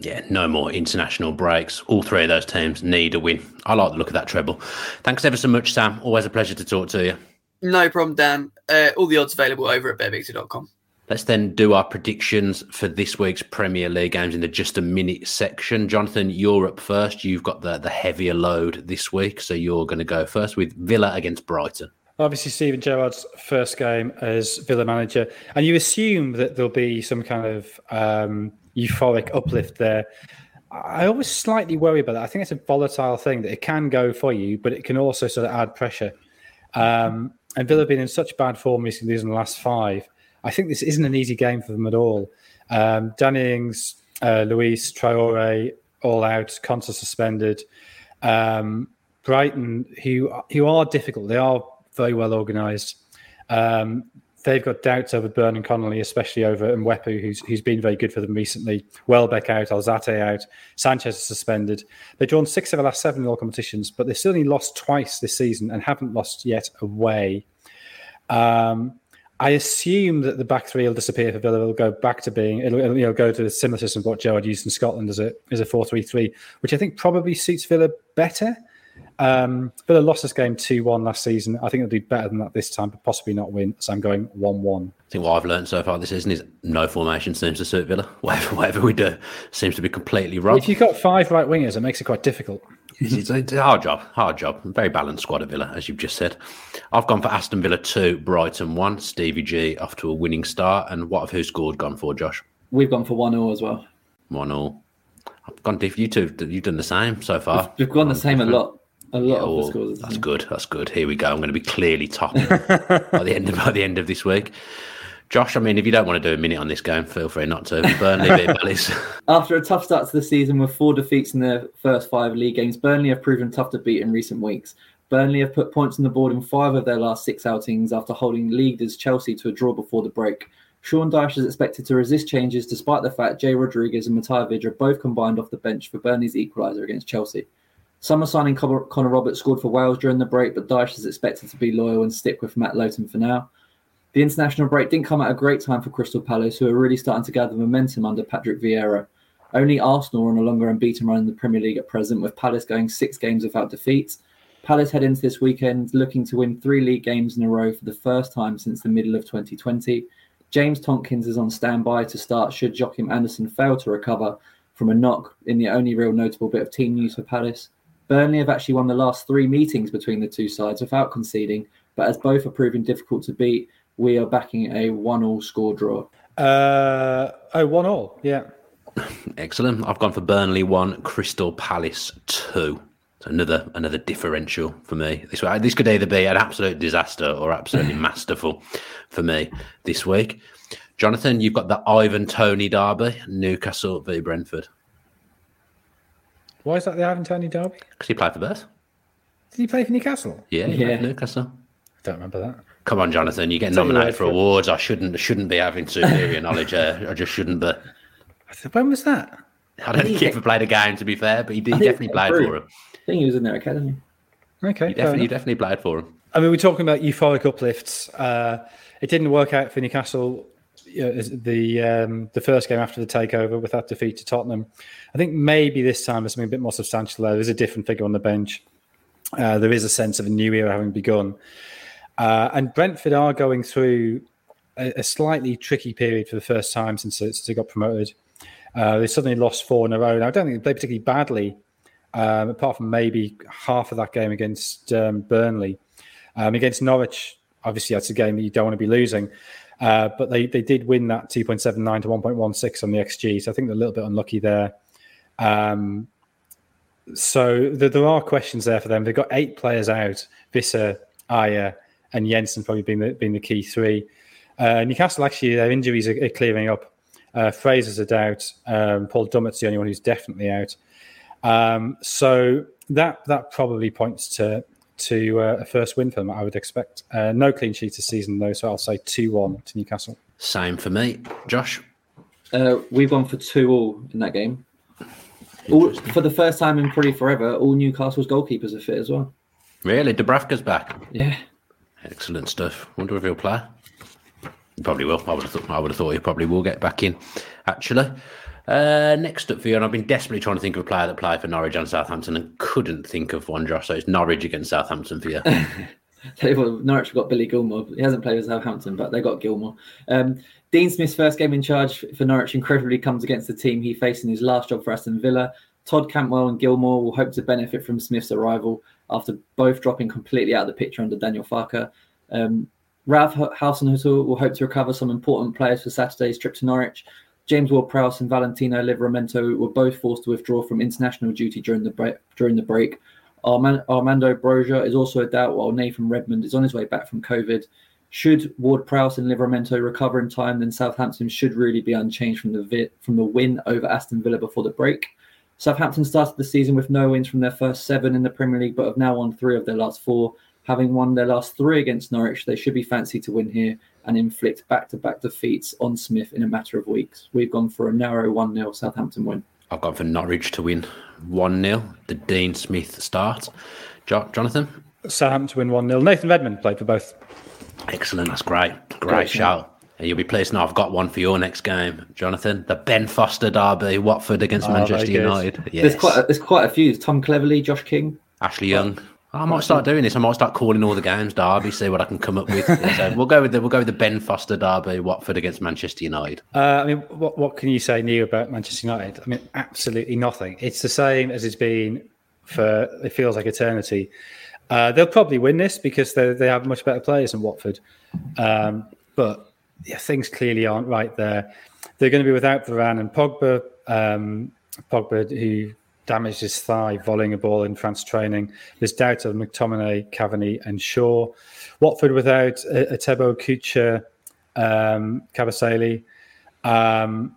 yeah, no more international breaks. All three of those teams need a win. I like the look of that treble. Thanks ever so much, Sam. Always a pleasure to talk to you. No problem, Dan. Uh, all the odds available over at betvictor.com. Let's then do our predictions for this week's Premier League games in the just a minute section. Jonathan, you're up first. You've got the, the heavier load this week, so you're going to go first with Villa against Brighton. Obviously, Steven Gerrard's first game as Villa manager, and you assume that there'll be some kind of um, euphoric uplift there. I always slightly worry about that. I think it's a volatile thing that it can go for you, but it can also sort of add pressure. Um, and Villa have been in such bad form recently in the last five. I think this isn't an easy game for them at all. Um, Danny Ings, uh, Luiz, Traore, all out, Konsa suspended. Um, Brighton, who who are difficult, they are very well organised. Um, they've got doubts over Burn and Connolly, especially over Mwepu, who's who's been very good for them recently. Welbeck out, Alzate out, Sanchez is suspended. They've drawn six of the last seven in all competitions, but they've only lost twice this season and haven't lost yet away. Um, I assume that the back three will disappear for Villa. It'll go back to being it'll, it'll you know go to a similar system to what Gerrard used in Scotland as a as a four three three, which I think probably suits Villa better. Um, Villa lost this game 2 1 last season. I think it'll do better than that this time, but possibly not win. So I'm going 1 1. I think what I've learned so far this season is no formation seems to suit Villa. (laughs) Whatever, whatever we do seems to be completely wrong. If you've got five right wingers, it makes it quite difficult. It's, it's a hard job, hard job. Very balanced squad at Villa, as you've just said. I've gone for Aston Villa 2, Brighton 1. Stevie G off to a winning start. And what have who scored gone for, Josh? We've gone for 1 0 as well. 1 0. I've gone diff. You two, you've done the same so far. We've, we've gone the same a lot. A lot yeah, of the oh, scores. That's good. That's good. Here we go. I'm going to be clearly top by the end of by the end of this week. Josh, I mean, if you don't want to do a minute on this game, feel free not to. Burnley beat Palace. (laughs) After a tough start to the season with four defeats in their first five league games, Burnley have proven tough to beat in recent weeks. Burnley have put points on the board in five of their last six outings after holding leaders Chelsea to a draw before the break. Sean Dyche is expected to resist changes despite the fact Jay Rodriguez and Matej Vydra both combined off the bench for Burnley's equaliser against Chelsea. Summer signing Connor Roberts scored for Wales during the break, but Dyche is expected to be loyal and stick with Matt Lowton for now. The international break didn't come at a great time for Crystal Palace, who are really starting to gather momentum under Patrick Vieira. Only Arsenal are on a longer unbeaten run in the Premier League at present, with Palace going six games without defeats. Palace head into this weekend looking to win three league games in a row for the first time since the middle of 2020. James Tomkins is on standby to start should Joachim Andersen fail to recover from a knock in the only real notable bit of team news for Palace. Burnley have actually won the last three meetings between the two sides without conceding, but as both are proving difficult to beat, we are backing a one-all score draw. Uh, oh, one all, yeah. (laughs) Excellent. I've gone for Burnley one, Crystal Palace two. So another another differential for me. This this could either be an absolute disaster or absolutely (laughs) masterful for me this week. Jonathan, you've got the Ivan Toney derby, Newcastle v Brentford. Why is that the Ivan Toney derby? Because he played for Beth. Did he play for Newcastle? Yeah, yeah. Newcastle. I don't remember that. Come on, Jonathan, you get nominated for awards. I shouldn't shouldn't be having superior knowledge. Uh, I just shouldn't be. When was that? I don't think he ever played a game, to be fair, but he, did, he definitely played for him. I think he was in their academy. Okay, he definitely, definitely played for him. I mean, we're talking about euphoric uplifts. Uh, it didn't work out for Newcastle. You know, the um, the first game after the takeover with that defeat to Tottenham. I think maybe this time there's something a bit more substantial there. There's a different figure on the bench. Uh, there is a sense of a new era having begun. Uh, and Brentford are going through a, a, slightly tricky period for the first time since, since they got promoted. Uh, they suddenly lost four in a row. Now, I don't think they played particularly badly, um, apart from maybe half of that game against um, Burnley. Um, against Norwich, obviously, that's a game that you don't want to be losing. Uh, but they, they did win that 2.79 to 1.16 on the XG. So I think they're a little bit unlucky there. Um, so the, there are questions there for them. They've got eight players out Visser, Ajer, and Jensen probably being the, being the key three. Uh, Newcastle, actually, their injuries are, are clearing up. Uh, Fraser's a doubt. Um, Paul Dummett's the only one who's definitely out. Um, so that that probably points to to uh, a first win for them. I would expect. Uh, no clean sheet this season though, so I'll say two one to Newcastle. Same for me, Josh. Uh, we've gone for two all in that game. All, for the first time in probably forever, all Newcastle's goalkeepers are fit as well. Really, Dubravka's back. Yeah, excellent stuff. Wonder if he'll play. He probably will. I would have thought. I would have thought he probably will get back in. Actually, uh, next up for you, and I've been desperately trying to think of a player that played for Norwich and Southampton, and couldn't think of one. Josh, so it's Norwich against Southampton for you. (laughs) Norwich have got Billy Gilmour. He hasn't played with Southampton, but they got Gilmour. Um, Dean Smith's first game in charge for Norwich incredibly comes against the team he faced in his last job for Aston Villa. Todd Cantwell and Gilmour will hope to benefit from Smith's arrival after both dropping completely out of the picture under Daniel Farke. Um, Ralph Hasenhüttl will hope to recover some important players for Saturday's trip to Norwich. James Ward-Prowse and Valentino Livramento were both forced to withdraw from international duty during the break. During the break. Armando Broja is also a doubt, while Nathan Redmond is on his way back from COVID. Should Ward Prowse and Livramento recover in time, then Southampton should really be unchanged from the vi- from the win over Aston Villa before the break. Southampton started the season with no wins from their first seven in the Premier League, but have now won three of their last four. Having won their last three against Norwich, they should be fancy to win here and inflict back to back defeats on Smith in a matter of weeks. We've gone for a narrow 1 0 Southampton win. I've gone for Norwich to win 1 0, the Dean Smith start. Jo- Jonathan? Southampton win 1 0. Nathan Redmond played for both. Excellent. That's great. Great, great shout. You'll be pleased now. I've got one for your next game, Jonathan. The Ben Foster derby, Watford against oh, Manchester United. Yes. There's quite a, there's quite a few. Tom Cleverley, Josh King, Ashley Young. I might start doing this. I might start calling all the games derby, see what I can come up with. (laughs) so we'll go with the we'll go with the Ben Foster derby, Watford against Manchester United. Uh, I mean, what what can you say new about Manchester United? I mean, absolutely nothing. It's the same as it's been for it feels like eternity. Uh, they'll probably win this because they they have much better players than Watford, um, but yeah, things clearly aren't right there. They're going to be without Varane and Pogba. Um, Pogba, who damaged his thigh volleying a ball in France training. There's doubt of McTominay, Cavani, and Shaw. Watford without Etebo, Kucka, um, Kabasele. Um,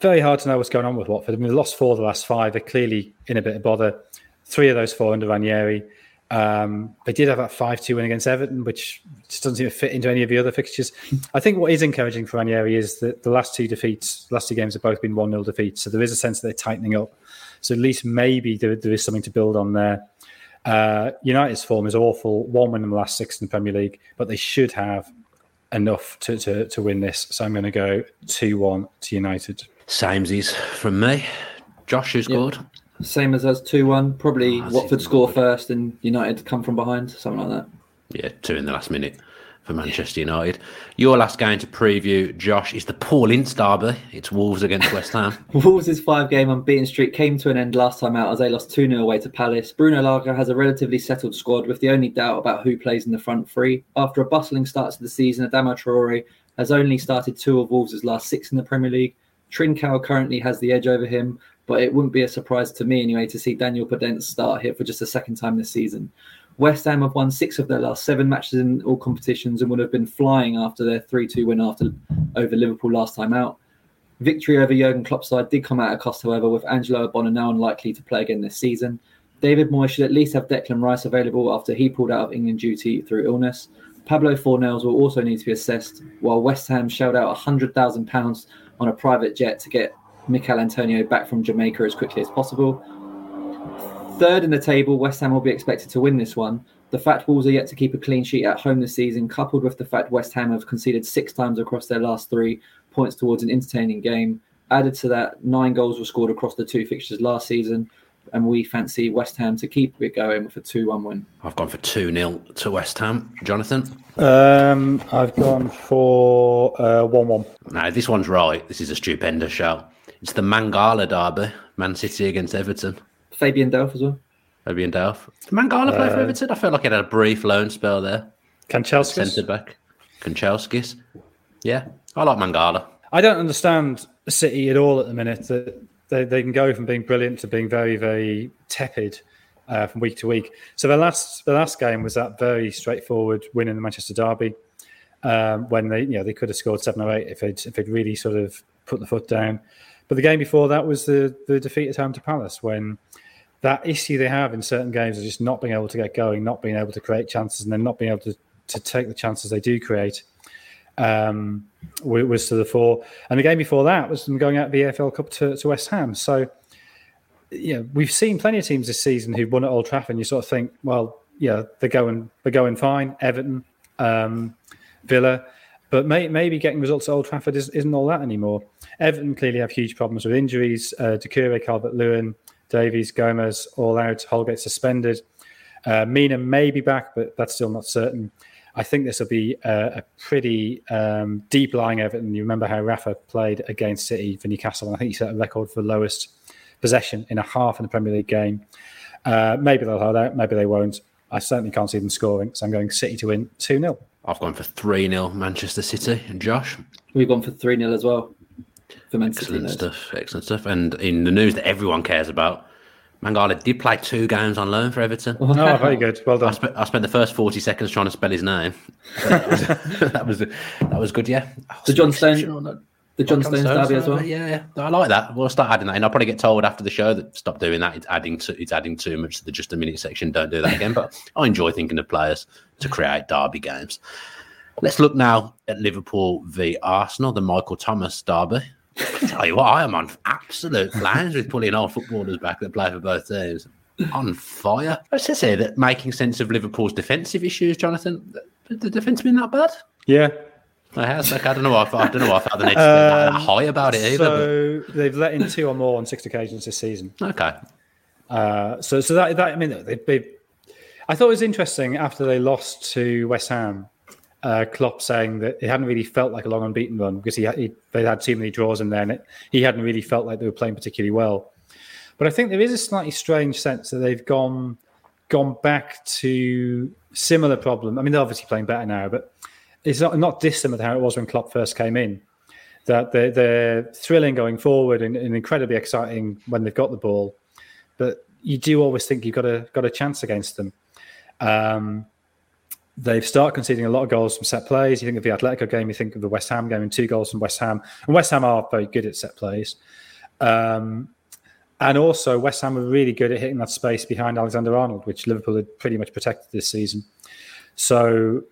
very hard to know what's going on with Watford. I mean, they lost four of the last five. They're clearly in a bit of bother. Three of those four under Ranieri. Um, they did have that 5 2 win against Everton, which just doesn't seem to fit into any of the other fixtures. I think what is encouraging for Ranieri is that the last two defeats, last two games have both been 1 0 defeats. So there is a sense that they're tightening up. So at least maybe there, there is something to build on there. Uh, United's form is awful. One win in the last six in the Premier League, but they should have enough to, to, to win this. So I'm going to go 2 1 to United. Samesies from me. Josh, who scored? Yep. Same as us, 2 1. Probably oh, Watford score first and United come from behind, something like that. Yeah, two in the last minute for Manchester United. Your last game to preview, Josh, is the Paul Ince derby. It's Wolves against West Ham. (laughs) Wolves' five game unbeaten streak came to an end last time out as they lost 2 0 away to Palace. Bruno Lage has a relatively settled squad with the only doubt about who plays in the front three. After a bustling start to the season, Adama Traore has only started two of Wolves' last six in the Premier League. Trincao currently has the edge over him, but it wouldn't be a surprise to me anyway to see Daniel Podence start here for just a second time this season. West Ham have won six of their last seven matches in all competitions and would have been flying after their 3 2 win after over Liverpool last time out. Victory over Jurgen Klopp's side did come at a cost, however, with Angelo Ogbonna now unlikely to play again this season. David Moyes should at least have Declan Rice available after he pulled out of England duty through illness. Pablo Fornals will also need to be assessed, while West Ham shelled out £100,000 on a private jet to get Michail Antonio back from Jamaica as quickly as possible. Third in the table, West Ham will be expected to win this one. The fact Wolves are yet to keep a clean sheet at home this season, coupled with the fact West Ham have conceded six times across their last three, points towards an entertaining game. Added to that, nine goals were scored across the two fixtures last season, and we fancy West Ham to keep it going with a 2 1 win. I've gone for 2 0 to West Ham. Jonathan? Um, I've gone for 1 uh, 1. No, this one's right. This is a stupendous show. It's the Mangala derby, Man City against Everton. Fabian Delph as well. Fabian Delph. Did Mangala play uh, for Everton? I felt like he had a brief loan spell there. Kanchelskis? Centre back. Kanchelskis. Yeah, I like Mangala. I don't understand City at all at the minute. That they, they can go from being brilliant to being very, very tepid uh, from week to week. So the last the last game was that very straightforward win in the Manchester Derby um, when they you know they could have scored seven or eight if they'd if they'd really sort of put the foot down. But the game before that was the the defeat at home to Palace when that issue they have in certain games of just not being able to get going, not being able to create chances, and then not being able to, to take the chances they do create um, was to the fore. And the game before that was them going out of the EFL Cup to, to West Ham. So, yeah, we've seen plenty of teams this season who've won at Old Trafford, and you sort of think, well, yeah, they're going, they're going fine. Everton, um, Villa, but may, maybe getting results at Old Trafford is, not all that anymore. Everton clearly have huge problems with injuries. Uh, Doucouré, Calvert Lewin, Davies, Gomez, all out. Holgate suspended. Uh, Mina may be back, but that's still not certain. I think this will be a, a pretty um, deep lying Everton. You remember how Rafa played against City for Newcastle, and I think he set a record for lowest possession in a half in the Premier League game. Uh, maybe they'll hold out, maybe they won't. I certainly can't see them scoring, so I'm going City to win 2 0. I've gone for 3 0 Manchester City. And Josh? We've gone for 3 0 as well. For Manchester Excellent stuff. Excellent stuff. And in the news that everyone cares about, Mangala did play two games on loan for Everton. (laughs) Oh, very good. Well done. I spent, I spent the first 40 seconds trying to spell his name. (laughs) that, was, (laughs) that, was, that was good, yeah. The John Stone. The John Stones derby as well. Yeah, yeah, I like that. We'll start adding that in. I'll probably get told after the show that stop doing that. It's adding to it's adding too much to the just a minute section. Don't do that again. but I enjoy thinking of players to create derby games. Let's look now at Liverpool v Arsenal, the Michael Thomas derby. I tell you what, I am on absolute flames with pulling our footballers back that play for both teams. On fire. I should say that making sense of Liverpool's defensive issues, Jonathan. The defence been that bad? Yeah. Like, I don't know. If, I don't know if I had an um, high about it either. So but... they've let in two or more on six occasions this season. Okay. Uh, so, so that, that I mean, they've, they, I thought it was interesting after they lost to West Ham uh, Klopp saying that it hadn't really felt like a long unbeaten run because he, he they had too many draws in there, and it, he hadn't really felt like they were playing particularly well. But I think there is a slightly strange sense that they've gone gone back to similar problem. I mean, they're obviously playing better now, but it's not not dissimilar to how it was when Klopp first came in. That they're, they're thrilling going forward and, and incredibly exciting when they've got the ball, but you do always think you've got a got a chance against them. Um, they've started conceding a lot of goals from set plays. You think of the Atletico game, you think of the West Ham game, and two goals from West Ham. And West Ham are very good at set plays. Um, and also, West Ham are really good at hitting that space behind Alexander Arnold, which Liverpool had pretty much protected this season. So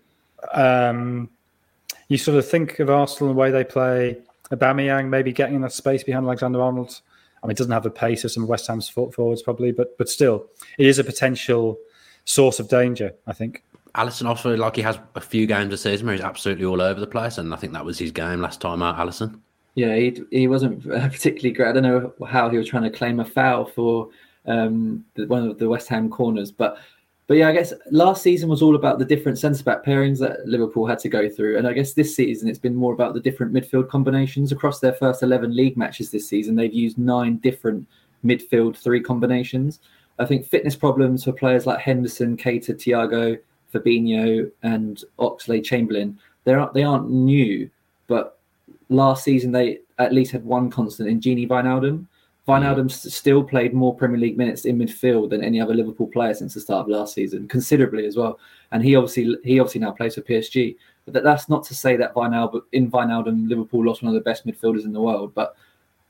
um, you sort of think of Arsenal and the way they play. Aubameyang maybe getting in that space behind Alexander Arnold. I mean, it doesn't have the pace of some of West Ham's forwards probably, but but still, it is a potential source of danger. I think. Alisson also like he has a few games a season where he's absolutely all over the place, and I think that was his game last time out. Alisson. Yeah, he he wasn't particularly great. I don't know how he was trying to claim a foul for um, one of the West Ham corners, but but yeah, I guess last season was all about the different centre back pairings that Liverpool had to go through, and I guess this season it's been more about the different midfield combinations across their first eleven league matches this season. They've used nine different midfield three combinations. I think fitness problems for players like Henderson, Keita, Thiago, Fabinho and Oxley Chamberlain, they're not, they aren't new, but last season they at least had one constant in Gini Wijnaldum. Wijnaldum mm. still played more Premier League minutes in midfield than any other Liverpool player since the start of last season, considerably as well. And he obviously he obviously now plays for PSG. But that, that's not to say that Wijnaldum in Wijnaldum Liverpool lost one of the best midfielders in the world. But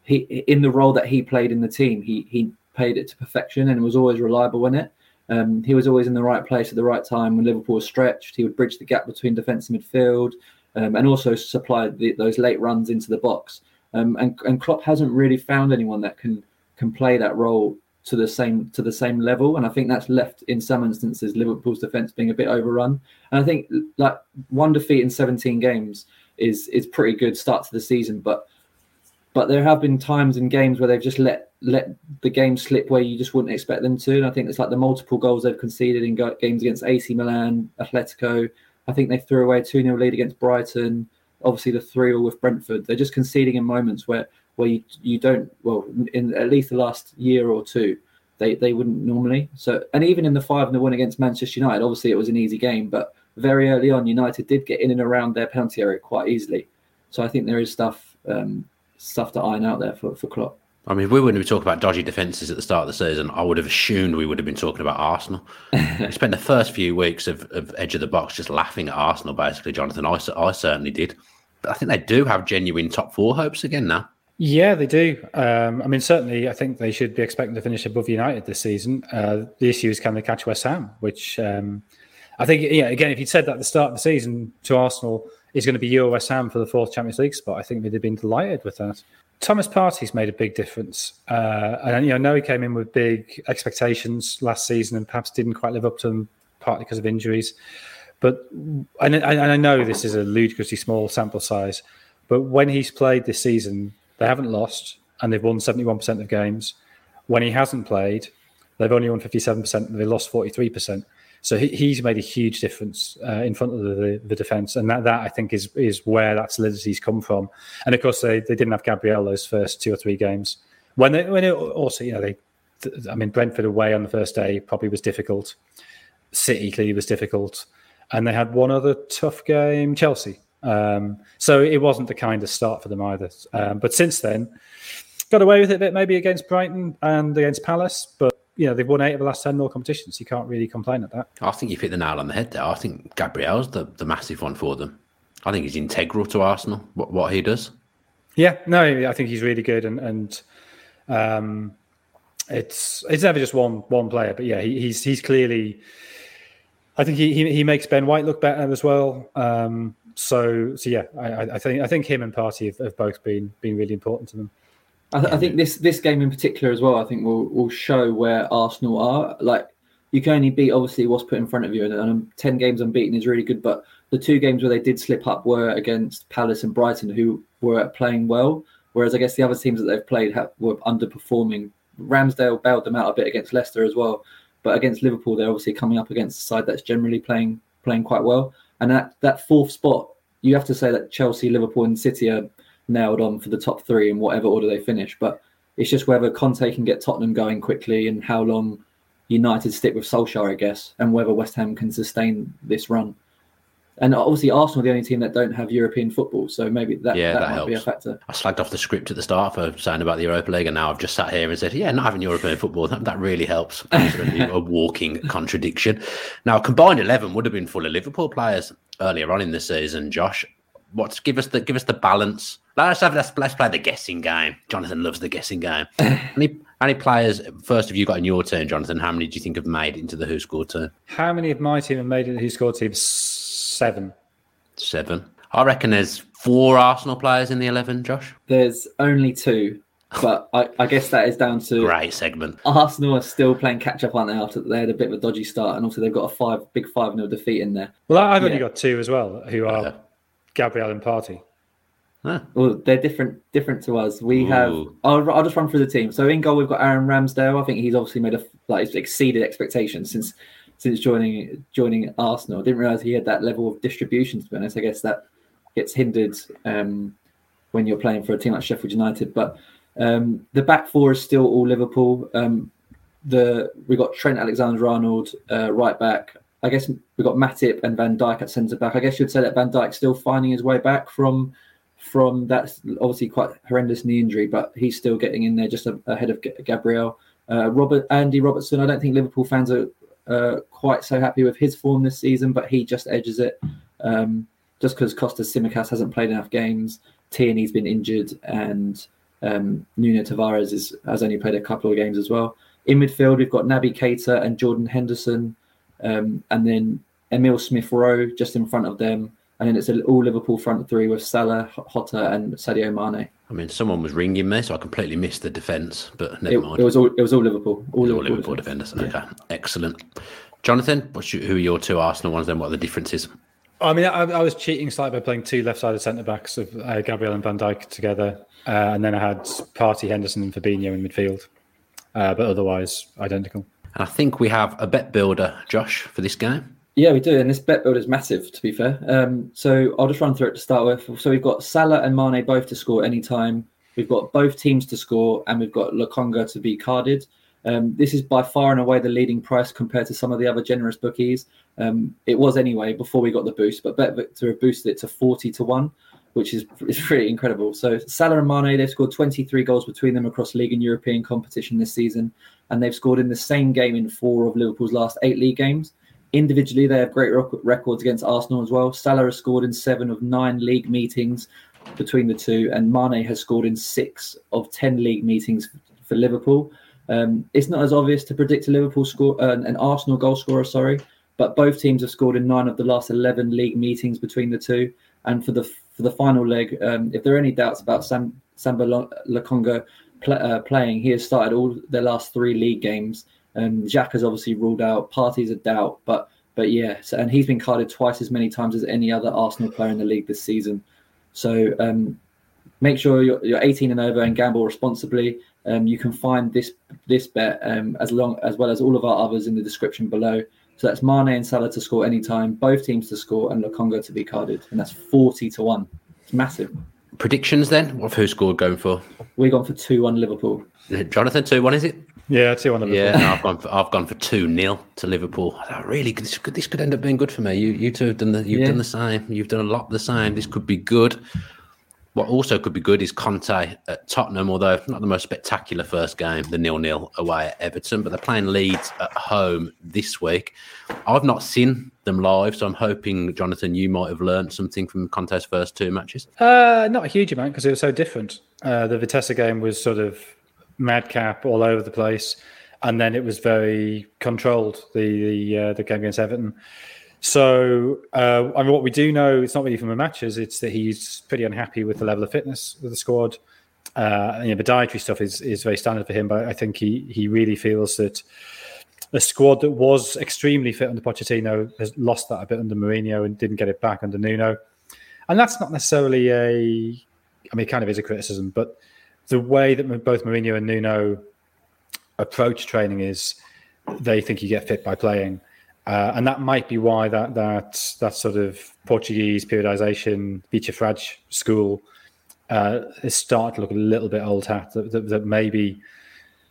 he in the role that he played in the team, he he played it to perfection and was always reliable in it. Um, he was always in the right place at the right time when Liverpool was stretched. He would bridge the gap between defence and midfield, um, and also supply the, those late runs into the box. Um, and, and Klopp hasn't really found anyone that can can play that role to the same to the same level. And I think that's left in some instances Liverpool's defence being a bit overrun. And I think like one defeat in 17 games is is pretty good start to the season, but but there have been times in games where they've just let let the game slip where you just wouldn't expect them to. And I think it's like the multiple goals they've conceded in games against AC Milan, Atletico. I think they threw away a 2 0 lead against Brighton. Obviously, the 3 0 with Brentford. They're just conceding in moments where, where you, you don't, well, in at least the last year or two, they, they wouldn't normally. So, and even in the 5 0 win against Manchester United, obviously it was an easy game, but very early on, United did get in and around their penalty area quite easily. So I think there is stuff um, stuff to iron out there for, for Klopp. I mean, if we wouldn't be talking about dodgy defences at the start of the season, I would have assumed we would have been talking about Arsenal. (laughs) we spent the first few weeks of, of edge of the box just laughing at Arsenal, basically, Jonathan. I, I certainly did. But I think they do have genuine top four hopes again now. Yeah, they do. Um, I mean, certainly, I think they should be expecting to finish above United this season. Uh, the issue is can they catch West Ham, which um, I think, yeah, again, if you'd said that at the start of the season to Arsenal, is going to be your West Ham for the fourth Champions League spot. I think they'd have been delighted with that. Thomas Partey's made a big difference, uh, and you know, I know he came in with big expectations last season, and perhaps didn't quite live up to them, partly because of injuries. But and, and I know this is a ludicrously small sample size, but when he's played this season, they haven't lost, and they've won seventy-one percent of games. When he hasn't played, they've only won fifty-seven percent, and they lost forty-three percent. So he, he's made a huge difference uh, in front of the, the, defense, and that, that I think is is where that solidity's come from. And of course, they, they didn't have Gabriel those first two or three games. When they when it also you know they, I mean Brentford away on the first day probably was difficult. City clearly was difficult, and they had one other tough game, Chelsea. Um, so it wasn't the kind of start for them either. Um, but since then, got away with it a bit, maybe against Brighton and against Palace, but you know, they've won eight of the last 10 nil competitions. You can't really complain at that. I think you've hit the nail on the head there. I think Gabriel's the, the massive one for them. I think he's integral to Arsenal, what, what he does. Yeah, no, I think he's really good. And, and um, it's it's never just one one player, but yeah, he, he's he's clearly. I think he, he, he makes Ben White look better as well. Um, so so yeah, I, I think I think him and Partey have, have both been been really important to them. I, th- I, think this this game in particular as well. I think will will show where Arsenal are. Like you can only beat obviously what's put in front of you, and, and um, ten games unbeaten is really good. But the two games where they did slip up were against Palace and Brighton, who were playing well. Whereas I guess the other teams that they've played have, were underperforming. Ramsdale bailed them out a bit against Leicester as well, but against Liverpool, they're obviously coming up against a side that's generally playing playing quite well. And that that fourth spot, you have to say that Chelsea, Liverpool, and City are nailed on for the top three in whatever order they finish. But it's just whether Conte can get Tottenham going quickly and how long United stick with Solskjaer, I guess, and whether West Ham can sustain this run. And obviously, Arsenal are the only team that don't have European football, so maybe that, yeah, that, that might helps. be a factor. I slagged off the script at the start for saying about the Europa League, and now I've just sat here and said, yeah, not having European football, that, that really helps. (laughs) a walking contradiction. Now, combined 11 would have been full of Liverpool players earlier on in the season, Josh. What's give us the give us the balance Let's have let's, let's play the guessing game. Jonathan loves the guessing game. (laughs) any any players first of you got in your turn, Jonathan? How many do you think have made into the Who Scored turn? How many of my team have made it the Who Scored team? Seven. Seven. I reckon there's four Arsenal players in the eleven, Josh. There's only two. But I, I guess that is down to great segment. Arsenal are still playing catch up, aren't they? After they had a bit of a dodgy start, and also they've got a five big five 0 defeat in there. Well, I've yeah. only got two as well, who are Gabriel and Partey? Huh. Well, they're different different to us. We Ooh. have. I'll, I'll just run through the team. So in goal, we've got Aaron Ramsdale. I think he's obviously made a like exceeded expectations since since joining joining Arsenal. I didn't realize he had that level of distribution. To be honest, I guess that gets hindered um, when you're playing for a team like Sheffield United. But um, the back four is still all Liverpool. Um, the we got Trent Alexander-Arnold uh, right back. I guess we've got Matip and Van Dijk at centre back. I guess you'd say that Van Dijk's still finding his way back from from that's obviously quite horrendous knee injury, but he's still getting in there just ahead of Gabriel. Uh, Robert Andy Robertson, I don't think Liverpool fans are uh, quite so happy with his form this season, but he just edges it. Um, just because Kostas Tsimikas hasn't played enough games, Tierney's been injured, and um, Nuno Tavares is, has only played a couple of games as well. In midfield, we've got Naby Keita and Jordan Henderson, um, and then Emil Smith Rowe just in front of them. And then it's an all Liverpool front three with Salah, Jota, and Sadio Mane. I mean, someone was ringing me, so I completely missed the defence, but never it, mind. It was all it was all Liverpool. All, Liverpool, all Liverpool, defenders. defenders. Okay, yeah. excellent. Jonathan, what's your, who are your two Arsenal ones? Then what are the differences? I mean, I, I was cheating slightly by playing two left-sided centre backs of uh, Gabriel and Van Dijk together, uh, and then I had Partey, Henderson, and Fabinho in midfield, uh, but otherwise identical. And I think we have a bet builder, Josh, for this game. Yeah, we do, and this bet builder is massive. To be fair, um, so I'll just run through it to start with. So we've got Salah and Mane both to score any time. We've got both teams to score, and we've got Lokonga to be carded. Um, this is by far and away the leading price compared to some of the other generous bookies. Um, it was anyway before we got the boost, but BetVictor have boosted it to 40 to 1, which is, is pretty incredible. So Salah and Mane, they've scored 23 goals between them across league and European competition this season, and they've scored in the same game in four of Liverpool's last eight league games. Individually, they have great records against Arsenal as well. Salah has scored in seven of nine league meetings between the two, and Mane has scored in six of 10 league meetings for Liverpool. Um, it's not as obvious to predict a Liverpool score, uh, an Arsenal goal scorer, sorry, but both teams have scored in nine of the last 11 league meetings between the two. And for the for the final leg, um, if there are any doubts about Sam, Sambi Lokonga pl- uh, playing, he has started all their last three league games. Um, Xhaka's obviously ruled out. Partey's a doubt, but but yeah, so, and he's been carded twice as many times as any other Arsenal player in the league this season. So um, make sure you're, you're 18 and over and gamble responsibly. Um, you can find this this bet um, as long as well as all of our others in the description below. So that's Mane and Salah to score anytime, both teams to score, and Lokonga to be carded, and that's 40 to one. It's massive. Predictions then of who scored going for? We're gone for two one Liverpool. Jonathan, two one is it? Yeah, two one. Liverpool. Yeah, no, I've gone for I've gone for two nil to Liverpool. really, this could this could end up being good for me. You you two have done the you've yeah. done the same. You've done a lot the same. This could be good. What also could be good is Conte at Tottenham, although not the most spectacular first game, the nil-nil away at Everton, but they're playing Leeds at home this week. I've not seen them live, so I'm hoping, Jonathan, you might have learned something from Conte's first two matches. Uh, not a huge amount because it was so different. Uh, the Vitesse game was sort of madcap all over the place, and then it was very controlled. The the uh, the game against Everton. So, uh, I mean, what we do know, it's not really from the matches, it's that he's pretty unhappy with the level of fitness of the squad. Uh, you know, the dietary stuff is, is very standard for him, but I think he, he really feels that a squad that was extremely fit under Pochettino has lost that a bit under Mourinho and didn't get it back under Nuno. And that's not necessarily a, I mean, it kind of is a criticism, but the way that both Mourinho and Nuno approach training is they think you get fit by playing. Uh, and that might be why that that that sort of Portuguese periodization, Vítor Frade school uh, is starting to look a little bit old hat. That, that, that maybe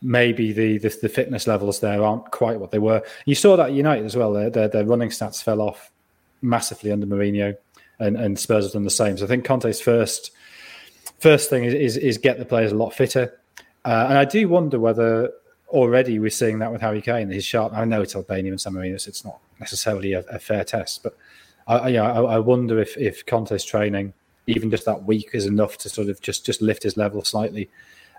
maybe the, the, the fitness levels there aren't quite what they were. You saw that United as well. Their, their, their running stats fell off massively under Mourinho, and, and Spurs have done the same. So I think Conte's first first thing is is, is get the players a lot fitter. Uh, and I do wonder whether already we're seeing that with Harry Kane. His sharp. I know it's Albania and San Marino, so it's not necessarily a, a fair test. But I, you know, I, I, wonder if if Conte's training, even just that week, is enough to sort of just just lift his level slightly.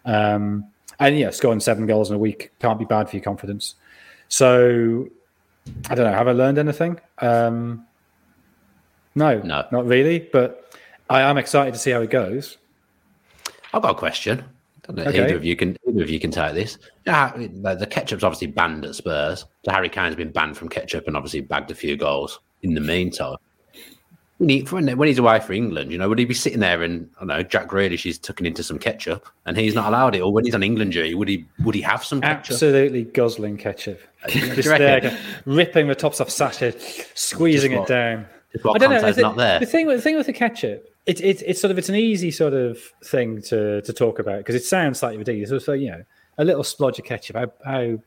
Um, and yeah, scoring seven goals in a week can't be bad for your confidence. So I don't know. Have I learned anything? Um, no, no, not really. But I am excited to see how it goes. I've got a question. Don't know okay. either of you can either of you can take this. Yeah, the ketchup's obviously banned at Spurs. So Harry Kane's been banned from ketchup and obviously bagged a few goals in the meantime. When, he, when he's away for England, you know, would he be sitting there and I don't know Jack Grealish is tucking into some ketchup and he's not allowed it, or when he's on England duty, would he would he have some ketchup? Absolutely guzzling ketchup, (laughs) just there, ripping the tops off sachet, squeezing what, it down. I don't know. not there. The thing, the thing with the ketchup it's it's it's sort of it's an easy sort of thing to to talk about because it sounds slightly ridiculous. So you know, a little splodge of ketchup. How how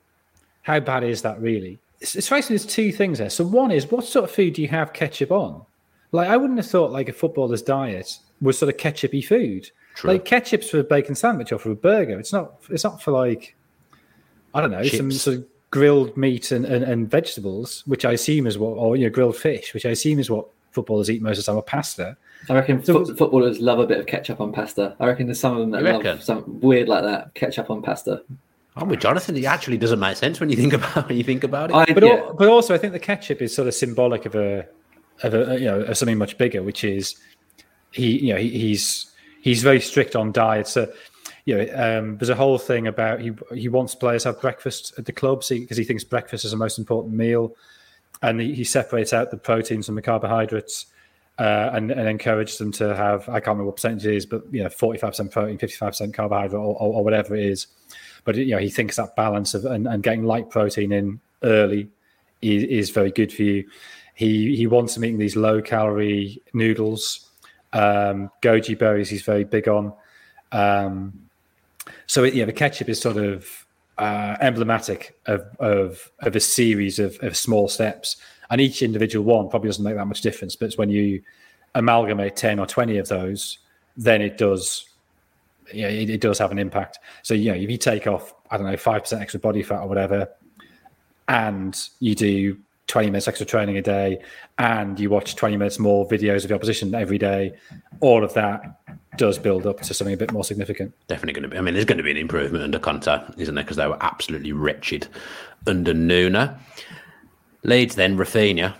how bad is that really? It's, it's basically there's two things there. So one is what sort of food do you have ketchup on? Like I wouldn't have thought like a footballer's diet was sort of ketchupy food. True. Like ketchup's for a bacon sandwich or for a burger. It's not. It's not for like I don't know Chips. some sort of grilled meat and, and, and, vegetables, which I assume is what, or you know, grilled fish, which I assume is what footballers eat most of the time, or pasta. I reckon so, fo- footballers love a bit of ketchup on pasta. I reckon there's some of them that love something weird like that, ketchup on pasta. I'm with Jonathan. It actually doesn't make sense when you think (laughs) about when you think about it. I, but, yeah. but also, I think the ketchup is sort of symbolic of a of a you know of something much bigger, which is he you know he, he's he's very strict on diet. So you know, um, there's a whole thing about he he wants players to have breakfast at the club because he thinks breakfast is the most important meal, and he, he separates out the proteins from the carbohydrates. Uh, and, and encourages them to have I can't remember what percentage it is, but you know, forty five percent protein, fifty five percent carbohydrate, or, or, or, whatever it is but you know he thinks that balance of and, and getting light protein in early is, is, very good for you. He he wants to make these low calorie noodles. Um, goji berries he's very big on. Um, so it, yeah, the ketchup is sort of uh, emblematic of, of of a series of, of small steps, and each individual one probably doesn't make that much difference. But it's when you amalgamate ten or twenty of those, then it does yeah, it, it, does have an impact. So, you know, if you take off, I don't know, 5% extra body fat or whatever, and you do 20 minutes extra training a day, and you watch 20 minutes more videos of the opposition every day, all of that does build up to something a bit more significant. Definitely going to be. I mean, there's going to be an improvement under Conte, isn't there? Because they were absolutely wretched under Nuno. Leeds then, Raphinha.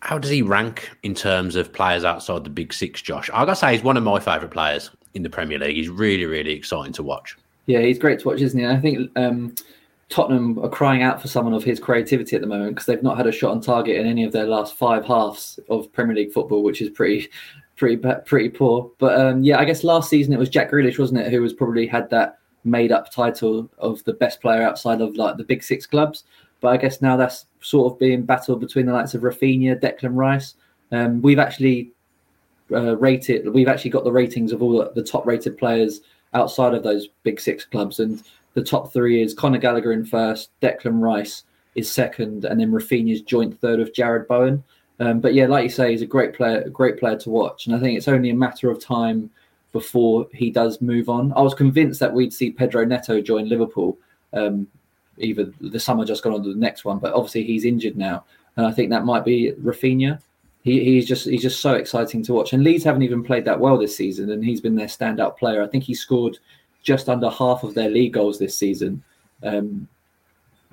How does he rank in terms of players outside the big six, Josh? I gotta say, he's one of my favourite players in the Premier League. He's really, really exciting to watch. Yeah, he's great to watch, isn't he? And I think um, Tottenham are crying out for someone of his creativity at the moment because they've not had a shot on target in any of their last five halves of Premier League football, which is pretty, pretty, pretty poor. But um, yeah, I guess last season it was Jack Grealish, wasn't it, who was probably had that made-up title of the best player outside of like the big six clubs. But I guess now that's sort of being battled between the likes of Raphinha, Declan Rice. Um, we've actually uh, rated. We've actually got the ratings of all the top rated players outside of those big six clubs, and the top three is Conor Gallagher in first, Declan Rice is second, and then Raphinha's joint third of Jarrod Bowen. Um, but yeah, like you say, he's a great player, a great player to watch, and I think it's only a matter of time before he does move on. I was convinced that we'd see Pedro Neto join Liverpool, um, either the summer just gone on to the next one, but obviously he's injured now, and I think that might be Raphinha he, he's just he's just so exciting to watch. And Leeds haven't even played that well this season, and he's been their standout player. I think he scored just under half of their league goals this season. Um,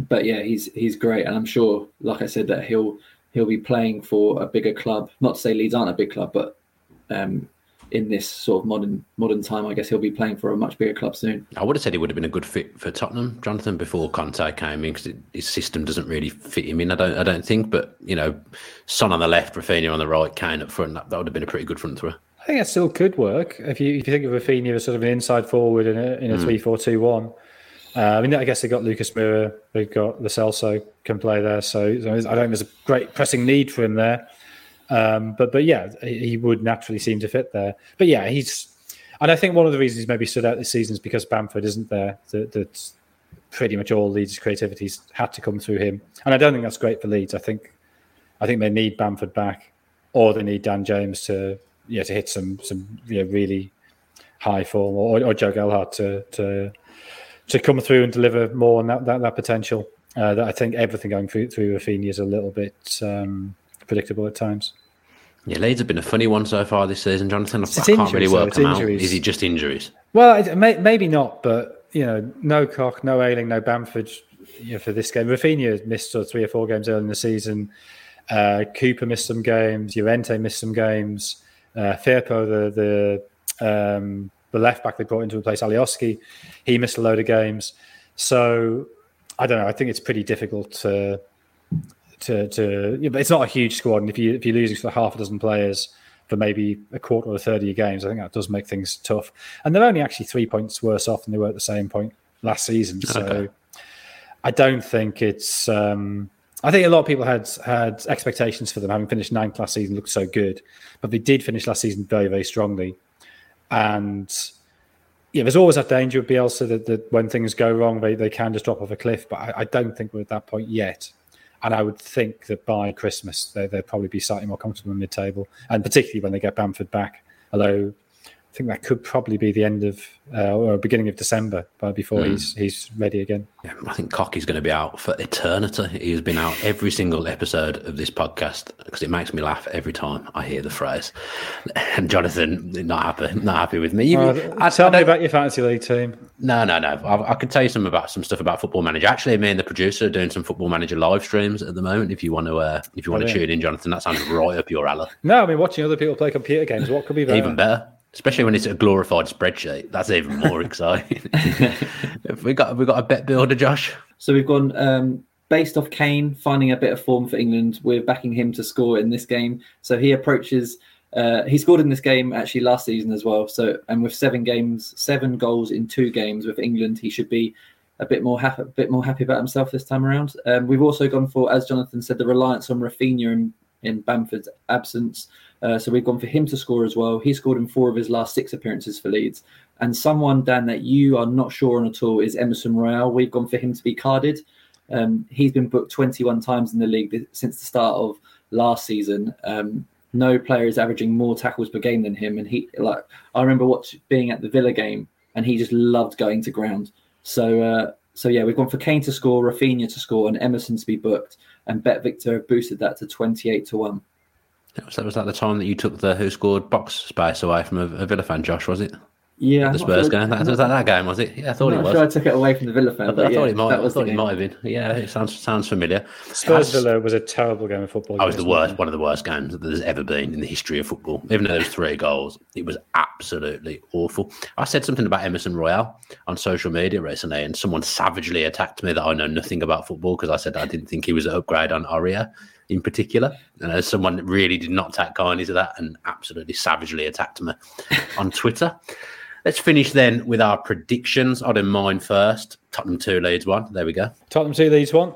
but yeah, he's he's great, and I'm sure, like I said, that he'll he'll be playing for a bigger club. Not to say Leeds aren't a big club, but um, in this sort of modern modern time, I guess he'll be playing for a much bigger club soon. I would have said he would have been a good fit for Tottenham, Jonathan, before Conte came in because his system doesn't really fit him in. I don't, I don't think. But you know, Son on the left, Raphinha on the right, Kane up front. That, that would have been a pretty good front three. I think that still could work if you if you think of Raphinha as sort of an inside forward in a in a mm. three four two one. Uh, I mean, I guess they got Lucas Moura, they've got Lo Celso can play there, so, so I don't think there's a great pressing need for him there. Um, but but yeah, he would naturally seem to fit there. But yeah, he's and I think one of the reasons he's maybe stood out this season is because Bamford isn't there. That, that pretty much all Leeds' creativity's had to come through him, and I don't think that's great for Leeds. I think I think they need Bamford back, or they need Dan James to yeah to hit some some know, really high form, or, or Joe Gelhardt to to to come through and deliver more on that that, that potential. Uh, that I think everything going through through Raphinha is a little bit. Um, predictable at times. Yeah, Leeds have been a funny one so far this season, Jonathan. I, I can't really work them injuries. out. Is he just injuries? Well, may, maybe not, but you know, no Koch, no Ayling, no Bamford you know, for this game. Raphinha missed sort of three or four games early in the season. Uh, Cooper missed some games. Llorente missed some games. Uh, Firpo, the the um, the left back they brought in to replace Alioski, he missed a load of games. So I don't know. I think it's pretty difficult to to to yeah, but it's not a huge squad, and if you if you're losing for half a dozen players for maybe a quarter or a third of your games, I think that does make things tough. And they're only actually three points worse off than they were at the same point last season. So okay. I don't think it's. Um, I think a lot of people had had expectations for them having finished ninth last season, looked so good, but they did finish last season very very strongly, and yeah, there's always that danger with Bielsa that, that when things go wrong, they, they can just drop off a cliff. But I, I don't think we're at that point yet. And I would think that by Christmas, they, they'll probably be slightly more comfortable in mid table, and particularly when they get Bamford back. Although I think that could probably be the end of uh, or beginning of December, but before mm. he's he's ready again. Yeah, I think Cocky's going to be out for eternity. He has been out every single episode of this podcast because it makes me laugh every time I hear the phrase. And Jonathan, not happy, not happy with me. You, I, tell I me about your fantasy league team. No, no, no. I, I could tell you some about some stuff about Football Manager. Actually, me and the producer are doing some Football Manager live streams at the moment. If you want to, uh, if you want oh, to yeah. tune in, Jonathan, that sounds right up your alley. No, I mean watching other people play computer games. What could be better? Even better especially when it's a glorified spreadsheet. That's even more exciting. (laughs) we got we got a bet builder, Josh. So we've gone um, based off Kane finding a bit of form for England. We're backing him to score in this game. So he approaches. Uh, he scored in this game actually last season as well. So and with seven games, seven goals in two games with England, he should be a bit more happy, a bit more happy about himself this time around. Um, we've also gone for, as Jonathan said, the reliance on Raphinha in, in Bamford's absence. Uh, so we've gone for him to score as well. He scored in four of his last six appearances for Leeds. And someone, Dan, that you are not sure on at all is Emerson Royal. We've gone for him to be carded. Um, he's been booked 21 times in the league since the start of last season. Um, no player is averaging more tackles per game than him. And he, like, I remember watching being at the Villa game, and he just loved going to ground. So, uh, so yeah, we've gone for Kane to score, Raphinha to score, and Emerson to be booked. And Bet Victor boosted that to 28 to one. Was that, was that the time that you took the WhoScored box space away from a, a Villa fan, Josh? Was it? Yeah, the Spurs game. That, was that that game? Was it? Yeah, I thought it was. Sure I took it away from the Villa fan. I, I thought it might. I thought it might have been. Yeah, it sounds sounds familiar. Spurs Villa was a terrible game of football. I was the worst, one of the worst games that there's ever been in the history of football. Even though there was three goals, it was absolutely awful. I said something about Emerson Royal on social media recently, and someone savagely attacked me that I know nothing about football because I said I didn't think he was an upgrade on Aurier in particular. And as someone really did not take kindly to that and absolutely savagely attacked me (laughs) on Twitter. Let's finish then with our predictions. I'll do mine first. Tottenham 2 Leeds 1. There we go. Tottenham 2 Leeds 1.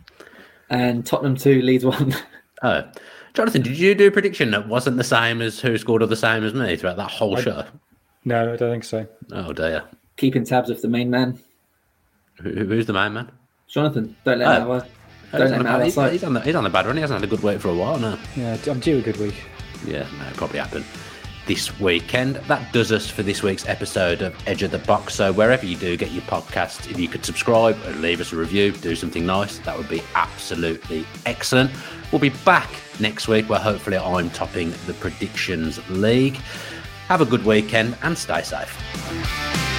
(laughs) and Tottenham 2 Leeds 1. (laughs) oh. Jonathan, did you do a prediction that wasn't the same as WhoScored or the same as me throughout that whole I, show? No, I don't think so. Oh, dear. Keeping tabs of the main man. Who, who's the main man? Jonathan. Don't let oh. that don't he's, on he's, he's, on the, he's on the bad run. He hasn't had a good week for a while now. Yeah, I'm due a good week. Yeah, no, probably happen this weekend. That does us for this week's episode of Edge of the Box. So wherever you do get your podcast, if you could subscribe and leave us a review, do something nice, that would be absolutely excellent. We'll be back next week where hopefully I'm topping the predictions league. Have a good weekend and stay safe.